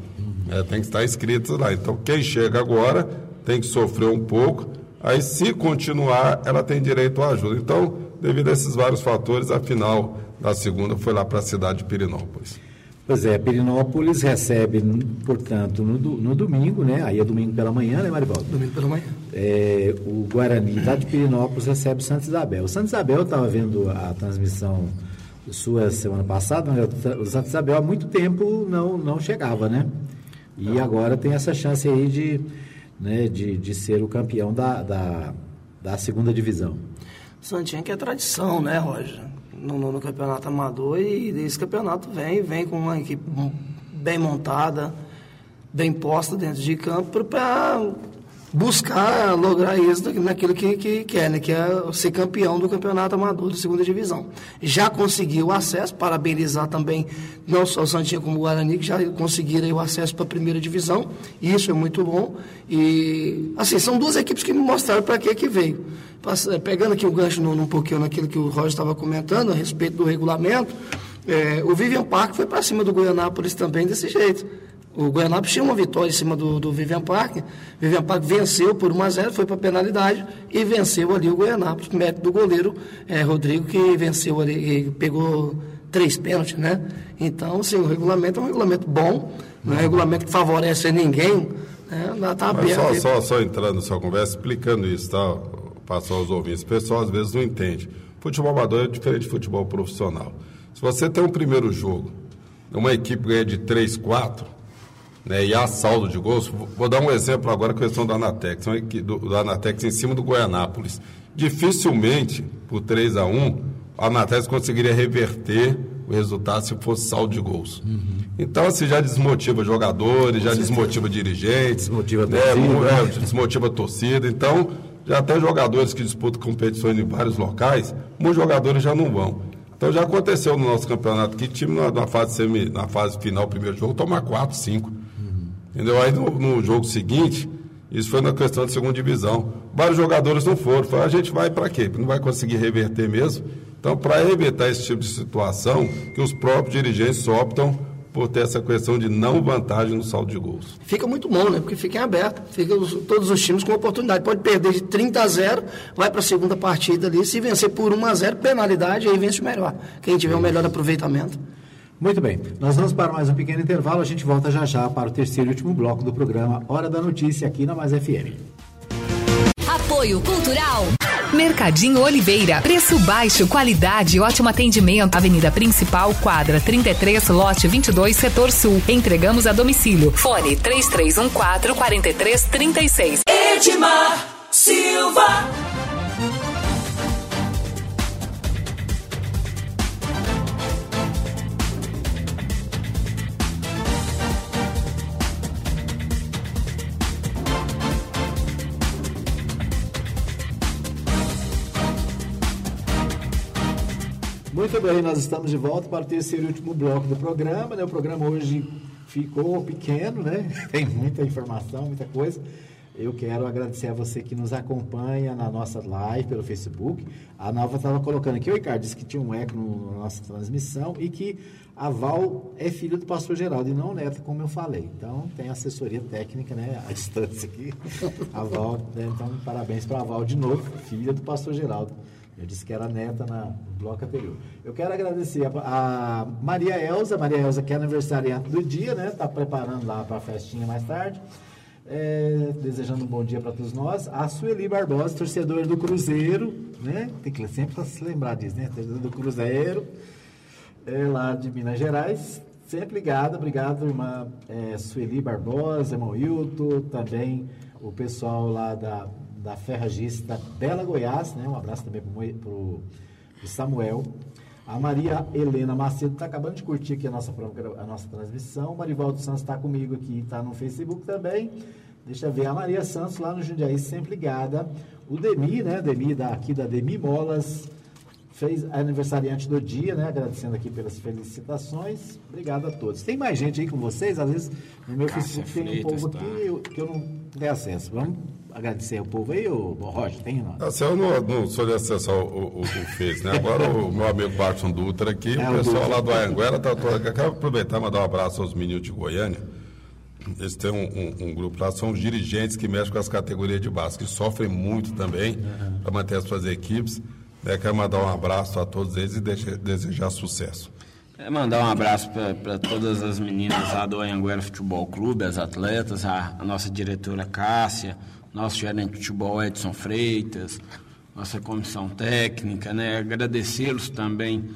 É, tem que estar inscritas lá. Então, quem chega agora tem que sofrer um pouco. Aí, se continuar, ela tem direito à ajuda. Então, devido a esses vários fatores, a final da segunda foi lá para a cidade de Pirinópolis. Pois é, Pirinópolis recebe, portanto, no, no, domingo, né? Aí é domingo pela manhã, né, Marivaldo? Domingo pela manhã. É, o Guarani, lá de Pirinópolis, recebe o Santos Isabel. O Santos Isabel estava vendo a transmissão sua semana passada, né? o Santos Isabel há muito tempo não, não chegava, né? E agora tem essa chance aí de, né, de, de ser o campeão da, da, da segunda divisão. Santinha que é tradição, né, Roger? No, no, campeonato amador e esse campeonato vem, vem com uma equipe bem montada, bem posta dentro de campo para buscar lograr êxito naquilo que, que quer, né? que é ser campeão do campeonato amador de segunda divisão. Já conseguiu acesso, parabenizar também não só o Santinha como o Guarani, que já conseguiram o acesso para a primeira divisão, isso é muito bom. E assim, são duas equipes que me mostraram para que que veio. Pegando aqui o gancho num, pouquinho naquilo que o Roger estava comentando a respeito do regulamento, é, o Vivian Park foi para cima do Goianápolis também desse jeito. O Goianápolis tinha uma vitória em cima do, do Vivian Park. O Vivian Park venceu por 1 a 0 foi para a penalidade e venceu ali o Goianápolis, mérito do goleiro é, Rodrigo, que venceu ali, pegou três pênaltis, né? Então, sim, o regulamento é um regulamento bom, não é um regulamento que favorece ninguém, né? Tá aberto. Só, só, só entrando na sua conversa, explicando isso, tá? Passar aos ouvintes. O pessoal às vezes não entende. Futebol amador é diferente de futebol profissional. Se você tem um primeiro jogo, uma equipe ganha de 3, 4, né, e há saldo de gols. Vou dar um exemplo agora, a questão da Anatex, do, do Anatex em cima do Goianápolis. Dificilmente, por 3 a 1 a Anatex conseguiria reverter o resultado se fosse saldo de gols. Uhum. Então, assim, já desmotiva jogadores, já desmotiva dirigentes. Desmotiva né, torcida. É, desmotiva a torcida. Então, já tem jogadores que disputam competições em vários locais, muitos jogadores já não vão. Então já aconteceu no nosso campeonato que time na, na fase, semi, na fase final, primeiro jogo, tomar 4, 5. Entendeu? Aí no, no jogo seguinte, isso foi na questão de segunda divisão. Vários jogadores não foram. Falaram, a gente vai para quê? Não vai conseguir reverter mesmo. Então, para evitar esse tipo de situação, que os próprios dirigentes optam por ter essa questão de não vantagem no saldo de gols. Fica muito bom, né? Porque fica em aberto. Fica os- todos os times com oportunidade. Pode perder de 30 a 0, vai para a segunda partida ali. Se vencer por 1 a 0, penalidade, aí vence o melhor. Quem tiver o melhor aproveitamento. Muito bem, nós vamos para mais um pequeno intervalo. A gente volta já já para o terceiro e último bloco do programa Hora da Notícia aqui na Mais FM. Apoio Cultural. Mercadinho Oliveira. Preço baixo, qualidade e ótimo atendimento. Avenida Principal, quadra 33, lote 22, setor sul. Entregamos a domicílio. Fone 3314 4336. Edmar Silva. Bem, nós estamos de volta para o terceiro e último bloco do programa. Né? O programa hoje ficou pequeno, né? Tem muita informação, muita coisa. Eu quero agradecer a você que nos acompanha na nossa live pelo Facebook. A Nova estava colocando aqui, o Ricardo disse que tinha um eco no- na nossa transmissão e que a Val é filha do pastor Geraldo e não neta, como eu falei. Então, tem assessoria técnica, né? À distância aqui. A Val, né? então, parabéns para a Val de novo, filha do pastor Geraldo. Eu disse que era neta na, bloco anterior. Eu quero agradecer a, a Maria Elza, Maria Elza que é aniversariante do dia, né? Está preparando lá para a festinha mais tarde. É, desejando um bom dia para todos nós. A Sueli Barbosa, torcedor do Cruzeiro, né? Tem que sempre se lembrar disso, né? Torcedor do Cruzeiro, é, lá de Minas Gerais. Sempre ligada, obrigado, irmã é, Sueli Barbosa, irmão Hilton, também o pessoal lá da, da Ferragista Bela Goiás, né? Um abraço também para o Samuel. A Maria Helena Macedo está acabando de curtir aqui a nossa, a nossa transmissão. O Marivaldo Santos está comigo aqui, está no Facebook também. Deixa eu ver, a Maria Santos lá no Jundiaí, sempre ligada. O Demi, né? Demi da, aqui da Demi Molas, fez aniversariante do dia, né? Agradecendo aqui pelas felicitações. Obrigado a todos. Tem mais gente aí com vocês? Às vezes no meu Cássia Facebook tem um povo tá. aqui eu- que eu não tenho acesso. Vamos agradecer o povo aí, ô ô, Roger? Tem não? Assim, eu não, não sou de acessar o, o, o, o Face, né? Agora o meu amigo Barton Dutra aqui, É, o pessoal Dutra. lá do Anguera tá todo. Eu quero aproveitar e mandar um abraço aos meninos de Goiânia. Eles têm um, um- um grupo lá, são os dirigentes que mexem com as categorias de base, que sofrem muito também para manter as suas equipes. Né? Quero mandar um abraço a todos eles e deixe- desejar sucesso. É mandar um abraço para todas as meninas lá do Anhanguera Futebol Clube, as atletas, a, a nossa diretora Cássia, nosso gerente de futebol Edson Freitas, nossa comissão técnica, né? Agradecê-los também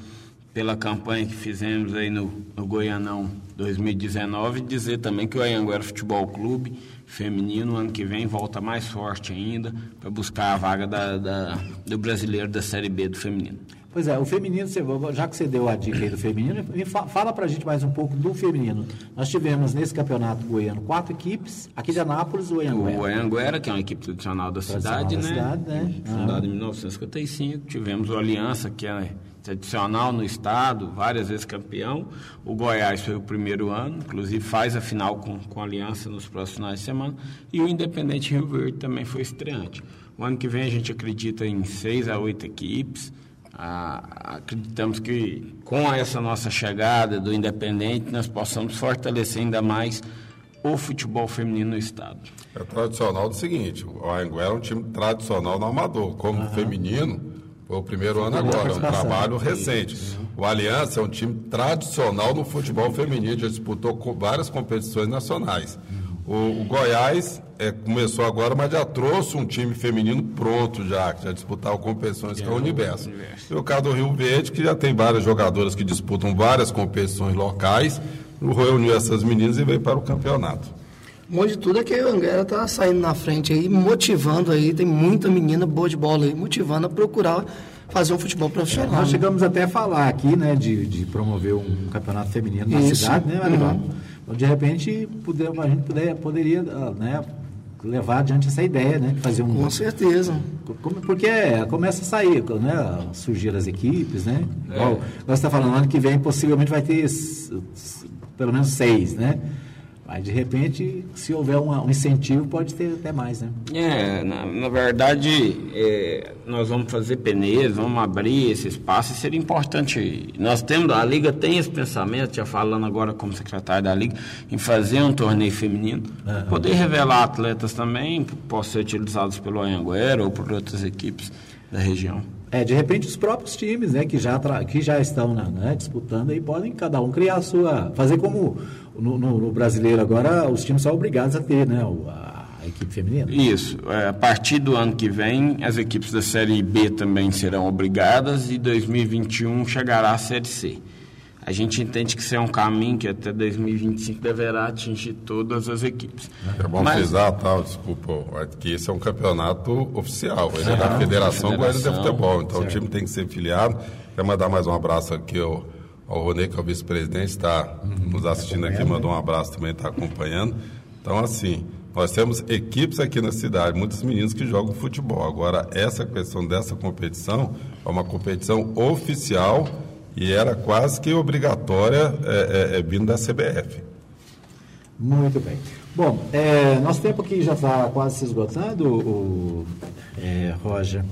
pela campanha que fizemos aí no, no Goianão 2019 e dizer também que o Anhanguera Futebol Clube feminino ano que vem volta mais forte ainda para buscar a vaga da, da- do brasileiro da Série B do feminino. Pois é, o feminino, já que você deu a dica aí do feminino, fala pra gente mais um pouco do feminino. Nós tivemos nesse campeonato goiano quatro equipes, aqui de Anápolis, o Anhanguera. O Anhanguera, que é uma equipe tradicional da Tradicional cidade, da né? cidade, né? Fundada Ah. em 1955. Tivemos o Aliança, que é tradicional no estado, várias vezes campeão. O Goiás foi o primeiro ano, inclusive faz a final com, com a Aliança nos próximos finais de semana. E o Independente Rio Verde também foi estreante. O ano que vem a gente acredita em seis a oito equipes. Ah, acreditamos que com essa nossa chegada do Independente nós possamos fortalecer ainda mais o futebol feminino no estado. É tradicional do seguinte, o Anguera é um time tradicional no amador, como feminino, foi o primeiro ano agora, é um trabalho recente. O Aliança é um time tradicional no futebol feminino, já disputou várias competições nacionais. O, o Goiás é, começou agora, mas já trouxe um time feminino pronto já, que já disputava competições que é o Universo. E o caso do Rio Verde, que já tem várias jogadoras que disputam várias competições locais, reuniu essas meninas e veio para o campeonato. O bom de tudo é que o Anguera tá saindo na frente aí, motivando aí, tem muita menina boa de bola aí, motivando a procurar fazer um futebol profissional. Nós né? chegamos até a falar aqui, né, de, de promover um campeonato feminino na Isso. cidade, né, Marivaldo? Uhum. Então, de repente, poder, a gente poder, poderia, né, levar adiante essa ideia, né? Fazer um, Com certeza. como- Porque é, começa a sair, né? Surgir as equipes, né? Igual nós está falando, ano que vem possivelmente vai ter pelo menos seis, né? Mas de repente, se houver uma- um incentivo, pode ter até mais, né? É, na, na verdade, é, nós vamos fazer peneiras, vamos abrir esse espaço e seria importante. Nós temos, a Liga tem esse pensamento, já falando agora como secretário da Liga, em fazer um torneio feminino, poder revelar atletas também, que possam ser utilizados pelo Anhanguera ou por outras equipes da região. É, de repente os próprios times, né, que já, que já estão né, disputando aí, podem cada um criar a sua. Fazer como no, no- no brasileiro agora, os times são obrigados a ter, né? a, a equipe feminina. Isso. é, a partir do ano que vem, as equipes da Série B também serão obrigadas e 2021 chegará a Série C. A gente entende que isso é um caminho que até 2025 deverá atingir todas as equipes. É bom Mas- frisar, tá, desculpa, que esse é um campeonato oficial, ele é da Certo. Federação Goiânia de Futebol, então certo. o time tem que ser filiado. Quero mandar mais um abraço aqui ao, ao Ronê, que é o vice-presidente, está nos assistindo aqui, mandou um abraço também, está acompanhando. Então, assim, nós temos equipes aqui na cidade, muitos meninos que jogam futebol. Agora, essa questão dessa competição é uma competição oficial e era quase que obrigatória é, é, é vindo da CBF. Muito bem. Bom, é, nosso tempo aqui já está quase se esgotando, o, é, Roger.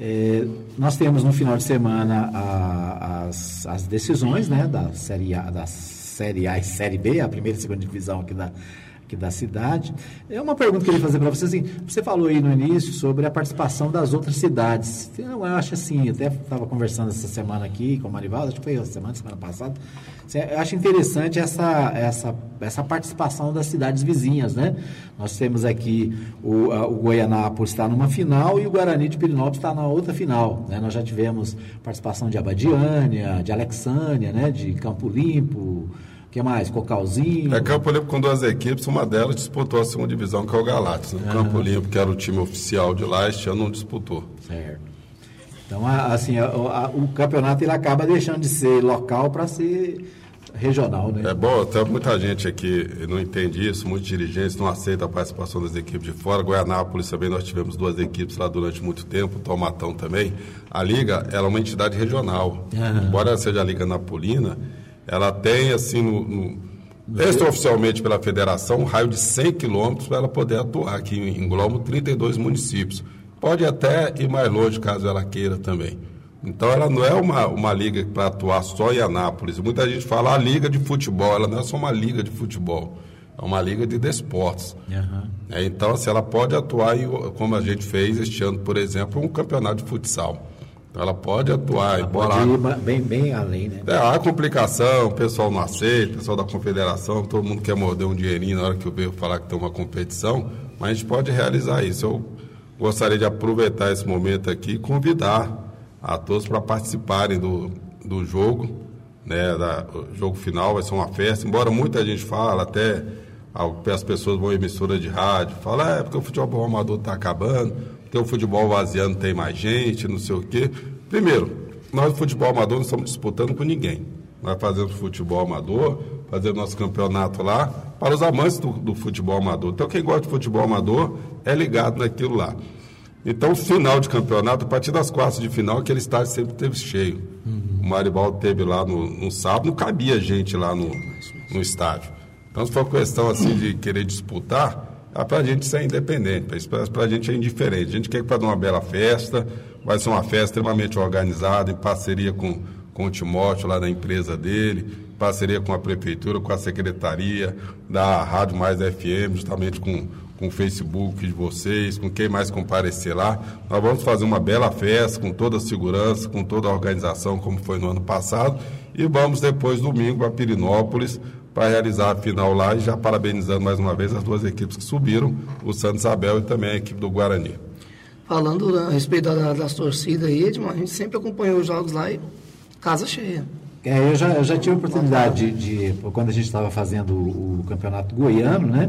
É, nós temos no final de semana a- as, as decisões né, da, série a, da Série A e Série B, a primeira e segunda divisão aqui da, aqui da cidade. É uma pergunta que eu queria fazer para você. Assim, você falou aí no início sobre a participação das outras cidades. Eu acho assim, até estava conversando essa semana aqui com o Marivaldo, acho que foi essa semana, semana passada. Eu acho interessante essa, essa, essa participação das cidades vizinhas, né? Nós temos aqui o, a- o Goianápolis está numa final e o Guarani de Pirinópolis está na outra final. Né? Nós já tivemos participação de Abadiânia, de Alexânia, né? de Campo Limpo, o que mais? Cocalzinho. É Campo Limpo com duas equipes, uma delas disputou a segunda divisão, que é o Galatas. né? O Campo Limpo, que era o time oficial de lá, este ano não disputou. Certo. Então, assim, a- a- o campeonato ele acaba deixando de ser local para ser regional, né? É bom, até muita gente aqui não entende isso, muitos dirigentes não aceitam a participação das equipes de fora. Goianápolis também, nós tivemos duas equipes lá durante muito tempo, Tomatão também. A Liga ela é uma entidade regional. Aham. Embora ela seja a Liga Napolina, ela tem, assim, no, no, extraoficialmente pela federação, um raio de 100 quilômetros para ela poder atuar aqui em Globo, 32 municípios. Pode até ir mais longe, caso ela queira também. Então, ela não é uma, uma liga para atuar só em Anápolis. Muita gente fala a liga de futebol, ela não é só uma liga de futebol, é uma liga de desportos. Aham. É, então, assim, ela pode atuar, em, como a gente fez este ano, por exemplo, um campeonato de futsal. Então, ela pode atuar, embora... Pode ir bem, bem além, né? É, há complicação, o pessoal não aceita, o pessoal da confederação, todo mundo quer morder um dinheirinho na hora que eu vejo falar que tem uma competição, mas a gente pode realizar isso. Eu gostaria de aproveitar esse momento aqui e convidar a todos para participarem do, do jogo, né, da, o jogo final vai ser uma festa, embora muita gente fala, até as pessoas vão em emissora de rádio, falam, é porque o futebol amador está acabando, porque o futebol vaziando tem mais gente, não sei o quê. Primeiro, nós, futebol amador, não estamos disputando com ninguém. Nós fazemos futebol amador, fazemos nosso campeonato lá, para os amantes do, do futebol amador. Então, quem gosta de futebol amador é ligado naquilo lá. Então, final de campeonato, a partir das quartas de final, aquele estádio sempre teve cheio. O Maribaldo teve lá no, no sábado, não cabia gente lá no, no estádio. Então, se for questão assim de querer disputar, é para a gente ser independente, para a gente é indiferente. A gente quer fazer uma bela festa, vai ser uma festa extremamente organizada, em parceria com, com o Timóteo lá da empresa dele, parceria com a prefeitura, com a secretaria da Rádio Mais FM, justamente com, com o Facebook de vocês, com quem mais comparecer lá. Nós vamos fazer uma bela festa, com toda a segurança, com toda a organização, como foi no ano passado, e vamos depois, domingo, a Pirinópolis, para realizar a final lá e já parabenizando mais uma vez as duas equipes que subiram, o Santo Isabel e também a equipe do Guarani. Falando a respeito da- das torcidas aí, Edmar, a gente sempre acompanhou os jogos lá e casa cheia. É, eu, já, eu já tive a oportunidade de, de- quando a gente estava fazendo o, o campeonato goiano, né?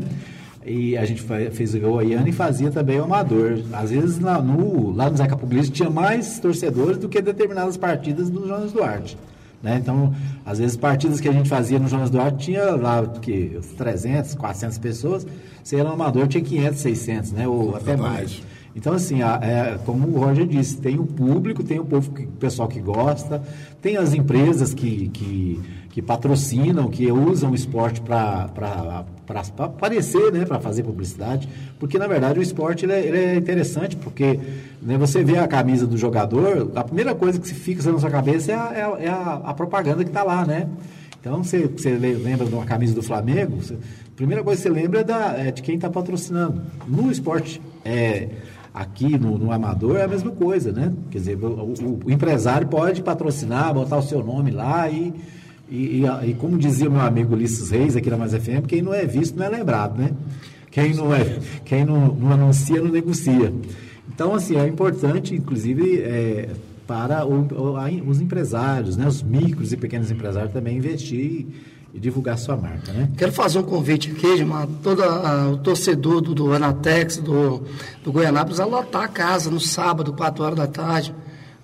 E a gente fez o goiano e fazia também o amador. Às vezes lá no, lá no Zeca Puglisi tinha mais torcedores do que determinadas partidas do Jonas Duarte. Né? Então, às vezes, partidas que a gente fazia no Jonas Duarte tinha lá que 300, 400 pessoas, você era no Amador, tinha 500, 600, né? ou até mais. Então, assim, a, é, como o Roger disse, tem o público, tem o povo, que, pessoal que gosta, tem as empresas que, que, que patrocinam, que usam o esporte para aparecer, né, para fazer publicidade, porque na verdade o esporte ele é, ele é interessante, porque né, você vê a camisa do jogador, a primeira coisa que se fixa na sua cabeça é a, é a, é a, propaganda que está lá, né? Então, você, você lembra de uma camisa do Flamengo, você, a primeira coisa que você lembra é, da, é de quem está patrocinando. No esporte é, aqui no, no, amador é a mesma coisa, né? Quer dizer, o, o, empresário pode patrocinar, botar o seu nome lá e, e, e, e, como dizia meu amigo Ulisses Reis aqui na Mais FM, quem não é visto não é lembrado, né? Quem não, é, quem não, não anuncia não negocia. Então, assim, é importante, inclusive, é, para o, os empresários, né? Os micros e pequenos empresários também investir e divulgar sua marca, né? Quero fazer um convite aqui, Gilmar, todo o torcedor do, do Anatex, do, do Goianápolis, a lotar a casa no sábado, 4 horas da tarde.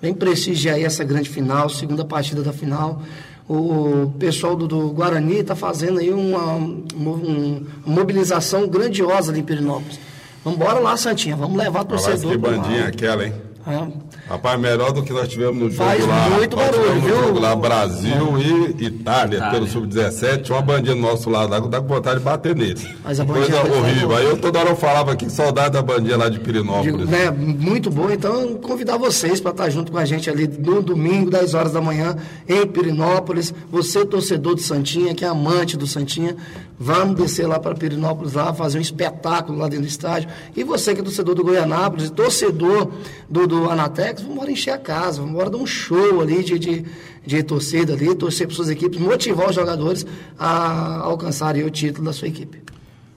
Vem prestigiar aí essa grande final, segunda partida da final. O pessoal do, do Guarani está fazendo aí uma, uma, mobilização grandiosa ali em Perinópolis. Vamos embora lá, Santinha, vamos levar torcedor. Que bandinha aquela, hein? É. Rapaz, melhor do que nós tivemos no jogo Faz lá. muito barulho, no viu? jogo lá, Brasil e Itália, Itália. pelo Sub-17. Tinha uma bandinha do nosso lado lá que dá com vontade de bater nele. Mas a Coisa horrível. Aí eu toda hora eu falava aqui, saudade da bandinha lá de Pirinópolis. né, muito bom. Então, convidar vocês para estar junto com a gente ali no domingo, 10 horas da manhã, em Pirinópolis. Você, torcedor do Santinha, que é amante do Santinha, vamos descer lá para Pirinópolis lá, fazer um espetáculo lá dentro do estádio. E você que é torcedor do Goianápolis, torcedor do, do Anatex, vamos embora encher a casa, vamos embora dar um show ali de, de, de torcida ali, torcer para suas equipes, motivar os jogadores a alcançarem o título da sua equipe.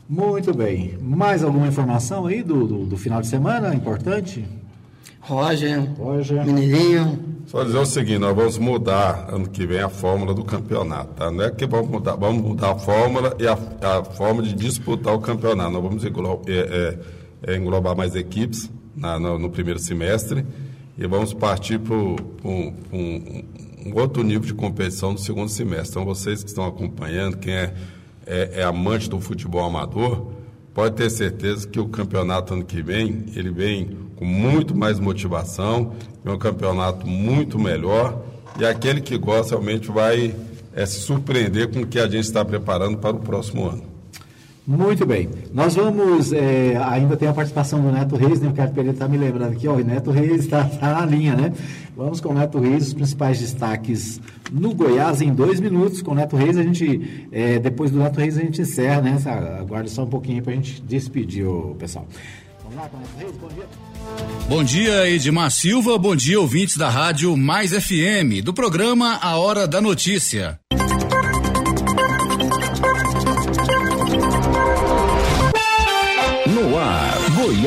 Muito bem. Mais alguma informação aí do, do, do final de semana importante? Roger, Roger. Mineirinho. Só dizer o seguinte, nós vamos mudar ano que vem a fórmula do campeonato, tá? Não é que vamos mudar, vamos mudar a fórmula e a, a forma de disputar o campeonato. Nós vamos englobar, é, é, é englobar mais equipes na, no, no, primeiro semestre e vamos partir para um, um, um, outro nível de competição no segundo semestre. Então, vocês que estão acompanhando, quem é, é, é amante do futebol amador, pode ter certeza que o campeonato ano que vem, ele vem com muito mais motivação, é um campeonato muito melhor e aquele que gosta realmente vai é, se surpreender com o que a gente está preparando para o próximo ano. Muito bem. Nós vamos. É, ainda tem a participação do Neto Reis, né? O Carlos Pereira está me lembrando aqui, ó. O Neto Reis está tá na linha, né? Vamos com o Neto Reis, os principais destaques no Goiás em dois minutos. Com o Neto Reis, a gente. É, depois do Neto Reis, a gente encerra, né? Aguarde só um pouquinho para a gente despedir, o pessoal. Vamos lá com o Neto Reis, bom dia. Bom dia, Edmar Silva. Bom dia, ouvintes da Rádio Mais FM, do programa A Hora da Notícia.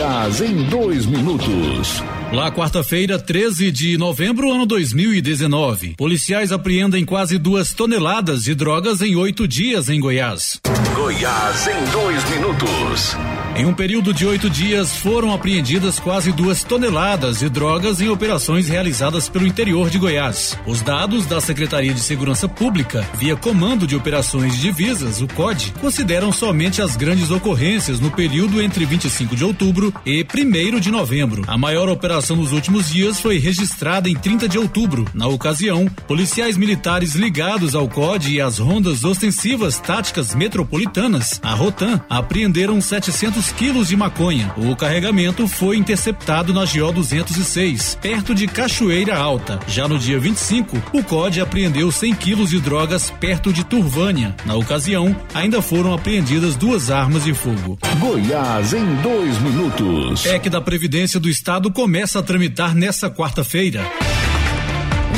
Goiás em dois minutos. Lá, quarta-feira, 13 de novembro, ano 2019. Policiais apreendem quase duas toneladas de drogas em oito dias em Goiás. Goiás em dois minutos. Em um período de oito dias, foram apreendidas quase duas toneladas de drogas em operações realizadas pelo interior de Goiás. Os dados da Secretaria de Segurança Pública, via Comando de Operações de Divisas, o COD, consideram somente as grandes ocorrências no período entre 25 de outubro e 1 de novembro. A maior operação nos últimos dias foi registrada em 30 de outubro. Na ocasião, policiais militares ligados ao COD e às rondas ostensivas táticas metropolitanas, a Rotan, apreenderam 700 quilos de maconha. O carregamento foi interceptado na GO 206, perto de Cachoeira Alta. Já no dia 25, o COD apreendeu 100 quilos de drogas perto de Turvânia. Na ocasião, ainda foram apreendidas duas armas de fogo. Goiás em dois minutos. PEC da Previdência do Estado começa a tramitar nessa quarta-feira.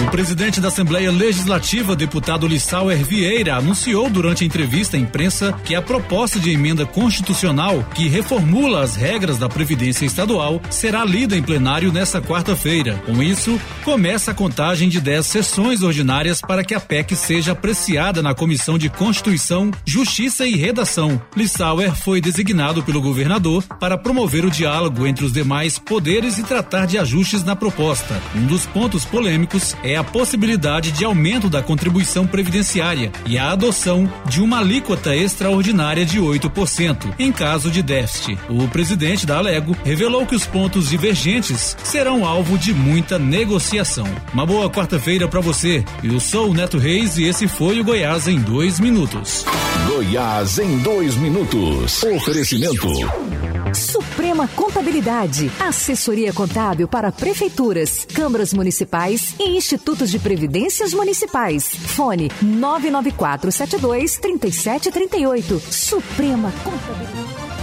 O presidente da Assembleia Legislativa, deputado Lissauer Vieira, anunciou durante a entrevista à imprensa que a proposta de emenda constitucional que reformula as regras da Previdência Estadual será lida em plenário nesta quarta-feira. Com isso, começa a contagem de 10 sessões ordinárias para que a PEC seja apreciada na Comissão de Constituição, Justiça e Redação. Lissauer foi designado pelo governador para promover o diálogo entre os demais poderes e tratar de ajustes na proposta. Um dos pontos polêmicos é a possibilidade de aumento da contribuição previdenciária e a adoção de uma alíquota extraordinária de 8% em caso de déficit. O presidente da Alego revelou que os pontos divergentes serão alvo de muita negociação. Uma boa quarta-feira para você. Eu sou o Neto Reis e esse foi o Goiás em dois minutos. Goiás em dois minutos. Oferecimento. Suprema Contabilidade. Assessoria contábil para prefeituras, câmaras municipais e institutos de previdências municipais. Fone 99472 3738. Suprema Contabilidade.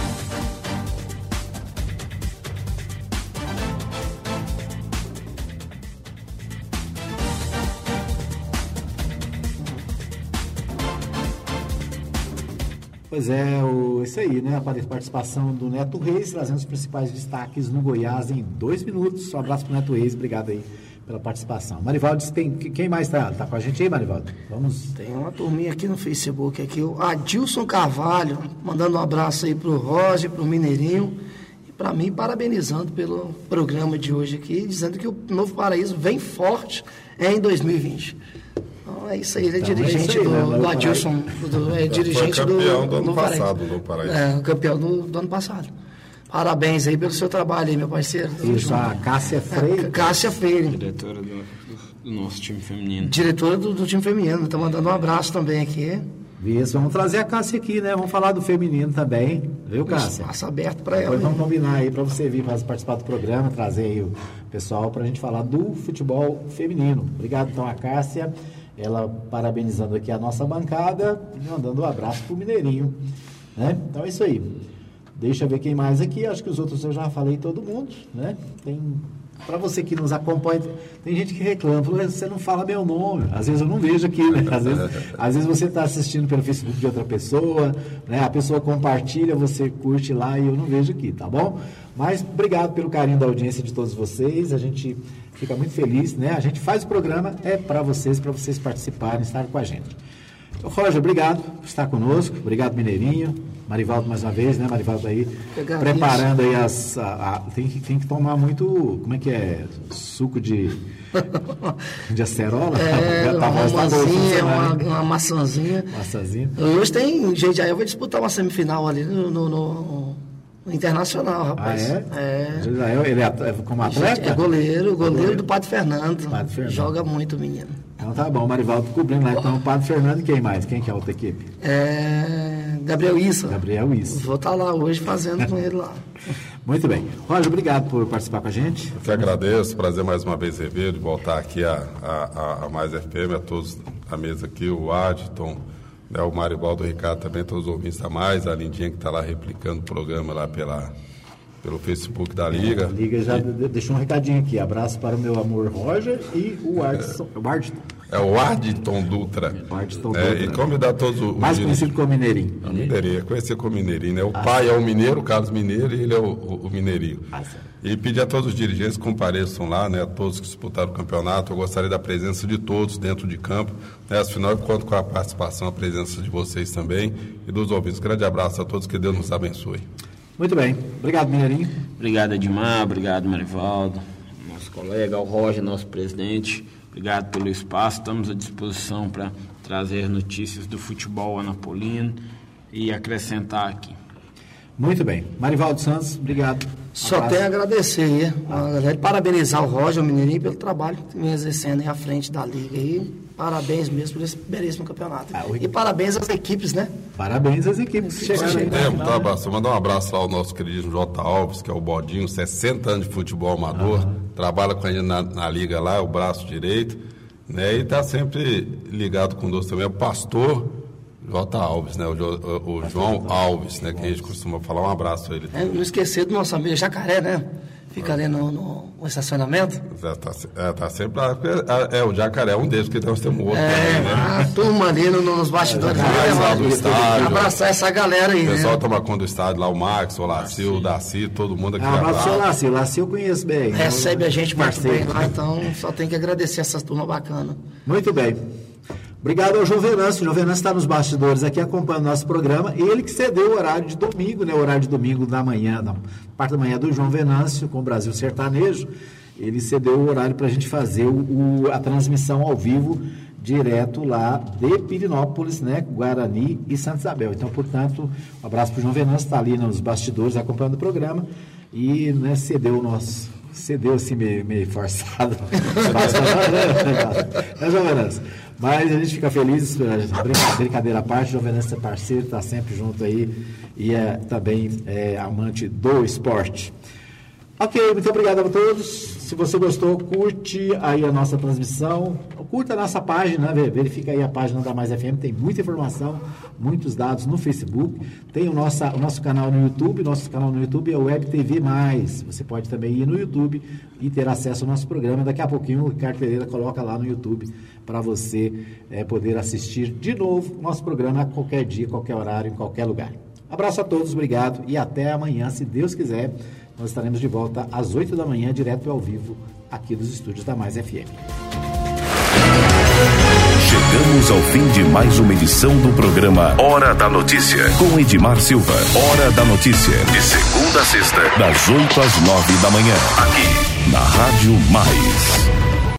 Pois é, o, isso aí, né? A participação do Neto Reis, trazendo os principais destaques no Goiás em dois minutos. Um abraço para o Neto Reis, obrigado aí pela participação. Marivaldo, tem, quem mais está tá com a gente aí, Marivaldo? Vamos. Tem uma turminha aqui no Facebook, aqui, o Adilson Carvalho, mandando um abraço aí para o Roger, para o Mineirinho, e para mim, parabenizando pelo programa de hoje aqui, dizendo que o Novo Paraíso vem forte em 2020. Então é isso aí, ele é Então, dirigente é aí, do, né? do Adilson, do, é dirigente foi campeão do ano Novo passado, do Paraíso. É, campeão do, do ano passado. Parabéns aí pelo seu trabalho aí, meu parceiro. Isso, a Cássia Freire. É, Cássia Freire. Diretora do, do nosso time feminino. Diretora do, do time feminino. Tá mandando um abraço também aqui. Isso, vamos trazer a Cássia aqui, né? Vamos falar do feminino também, viu, Cássia? Espaço aberto para ela. Depois vamos combinar aí para você vir para participar do programa, trazer aí o pessoal para a gente falar do futebol feminino. Obrigado então a Cássia, ela parabenizando aqui a nossa bancada e mandando um abraço pro Mineirinho, né? Então é isso aí. Deixa eu ver quem mais aqui, acho que os outros eu já falei todo mundo, né? Tem para você que nos acompanha, tem gente que reclama, fala, você não fala meu nome. Às vezes eu não vejo aqui, né? Às vezes, às vezes você está assistindo pelo Facebook de outra pessoa, né? A pessoa compartilha, você curte lá e eu não vejo aqui, tá bom? Mas obrigado pelo carinho da audiência de todos vocês. A gente fica muito feliz, né? A gente faz o programa é para vocês, para vocês participarem, estar com a gente. Então, Roger, obrigado por estar conosco. Obrigado, Mineirinho. Marivaldo mais uma vez, né? Marivaldo aí preparando aí as. a- a- tem, que, tem que tomar muito. Como é que é? Suco de. de acerola? É, Tá uma tá maçãzinha, uma, né? uma maçãzinha. Maçãzinha. Hoje tem gente aí, eu vou disputar uma semifinal ali no, no- no- Internacional, Ah, rapaz. é? É. Israel, Ele é, é como atleta? Gente, é goleiro, goleiro Goleiro. do Padre Fernando. Padre Fernando. Joga muito, menino. Então tá bom, Marivaldo cobrindo lá. Então, o Padre Fernando e quem mais? Quem que é a outra equipe? É, Gabriel Issa. Gabriel Isso. Vou estar lá hoje fazendo com ele lá. Muito bem. Roger, obrigado por participar com a gente. Eu que agradeço, prazer mais uma vez rever, de voltar aqui a, a, a- a Mais FM, a todos da mesa aqui, o Adton, né, o Marivaldo, o Ricardo também, todos os ouvintes da Mais, a Lindinha que está lá replicando o programa lá pela, pelo Facebook da Liga. Liga já de- deixou um recadinho aqui. Abraço para o meu amor Roger e o Ardson. o Ardson. É o Arditon Dutra. Arditon né, Dutra. E convidar todos os. Mais os conhecido como Mineirinho. A Mineirinho, conhecer como Mineirinho, né? O pai é o mineiro, o Carlos Mineiro, e ele é o, o, o Mineirinho. e pedir a todos os dirigentes que compareçam lá, né? A todos que disputaram o campeonato. Eu gostaria da presença de todos dentro de campo. Né? Afinal, eu conto com a participação, a presença de vocês também e dos ouvintes. Grande abraço a todos, que Deus nos abençoe. Muito bem. Obrigado, Mineirinho. Obrigado, Edmar. Obrigado, Marivaldo. Nosso colega, o Roger, nosso presidente. Obrigado pelo espaço. Estamos à disposição para trazer notícias do futebol anapolino e acrescentar aqui. Muito bem. Marivaldo Santos, obrigado. Só Abraço. tenho a agradecer galera, parabenizar o Roger, o Mineirinho, pelo trabalho que vem exercendo aí à frente da Liga aí. Parabéns mesmo por esse belíssimo campeonato. E parabéns às equipes, né? Parabéns às equipes chegaram aí. É, abraço. Mandar um abraço lá ao nosso querido J. Alves, que é o Bodinho, 60 anos de futebol amador, trabalha com a gente na, na liga lá, é o braço direito, né? E está sempre ligado conosco também, é o pastor J. Alves, né? O, Jo- o- o João Alves, né? Que a gente costuma falar. Um abraço a ele. É, não esquecer do nosso amigo Jacaré, né? Fica ali no, no- no estacionamento. É, tá, é, tá sempre lá. É, é, o Jacaré é um deles, porque nós temos outro É, também, né? a turma ali no- nos bastidores. Mais lá do estádio. Abraçar essa galera aí, O pessoal né? toma conta do estádio lá, o Max, o Lacio, o Daci, todo mundo aqui. Ah, abraço abraço. Laci. O Laci eu conheço bem. Recebe a gente muito Parceiro. bem lá, então só tem que agradecer essa turma bacana. Muito bem. Obrigado ao João Venâncio. O João Venâncio está nos bastidores aqui acompanhando o nosso programa. Ele que cedeu o horário de domingo, né? O horário de domingo da manhã, da parte da manhã do João Venâncio com o Brasil Sertanejo. ele cedeu o horário para a gente fazer o, a transmissão ao vivo direto lá de Pirinópolis, né, Guarani e Santa Isabel. Então, portanto, um abraço para o João Venâncio, está ali nos bastidores acompanhando o programa e né, cedeu o nosso, cedeu assim meio, meio forçado. é, João Venâncio? Mas a gente fica feliz, brincadeira à parte, Venâncio é parceiro, está sempre junto aí e é também é, amante do esporte. Ok, muito obrigado a todos. Se você gostou, curte aí a nossa transmissão, curta a nossa página, verifica aí a página da Mais FM, tem muita informação, muitos dados no Facebook, tem o nosso, o nosso canal no YouTube, nosso canal no YouTube é Web TV Mais. Você pode também ir no YouTube e ter acesso ao nosso programa. Daqui a pouquinho o Ricardo Pereira coloca lá no YouTube para você é, poder assistir de novo nosso programa a qualquer dia, qualquer horário, em qualquer lugar. Abraço a todos, obrigado e até amanhã, se Deus quiser. Nós estaremos de volta às 8 da manhã, direto ao vivo, aqui dos estúdios da Mais FM. Chegamos ao fim de mais uma edição do programa Hora da Notícia, com Edmar Silva. Hora da Notícia, de segunda a sexta, das 8 às 9 da manhã, aqui na Rádio Mais.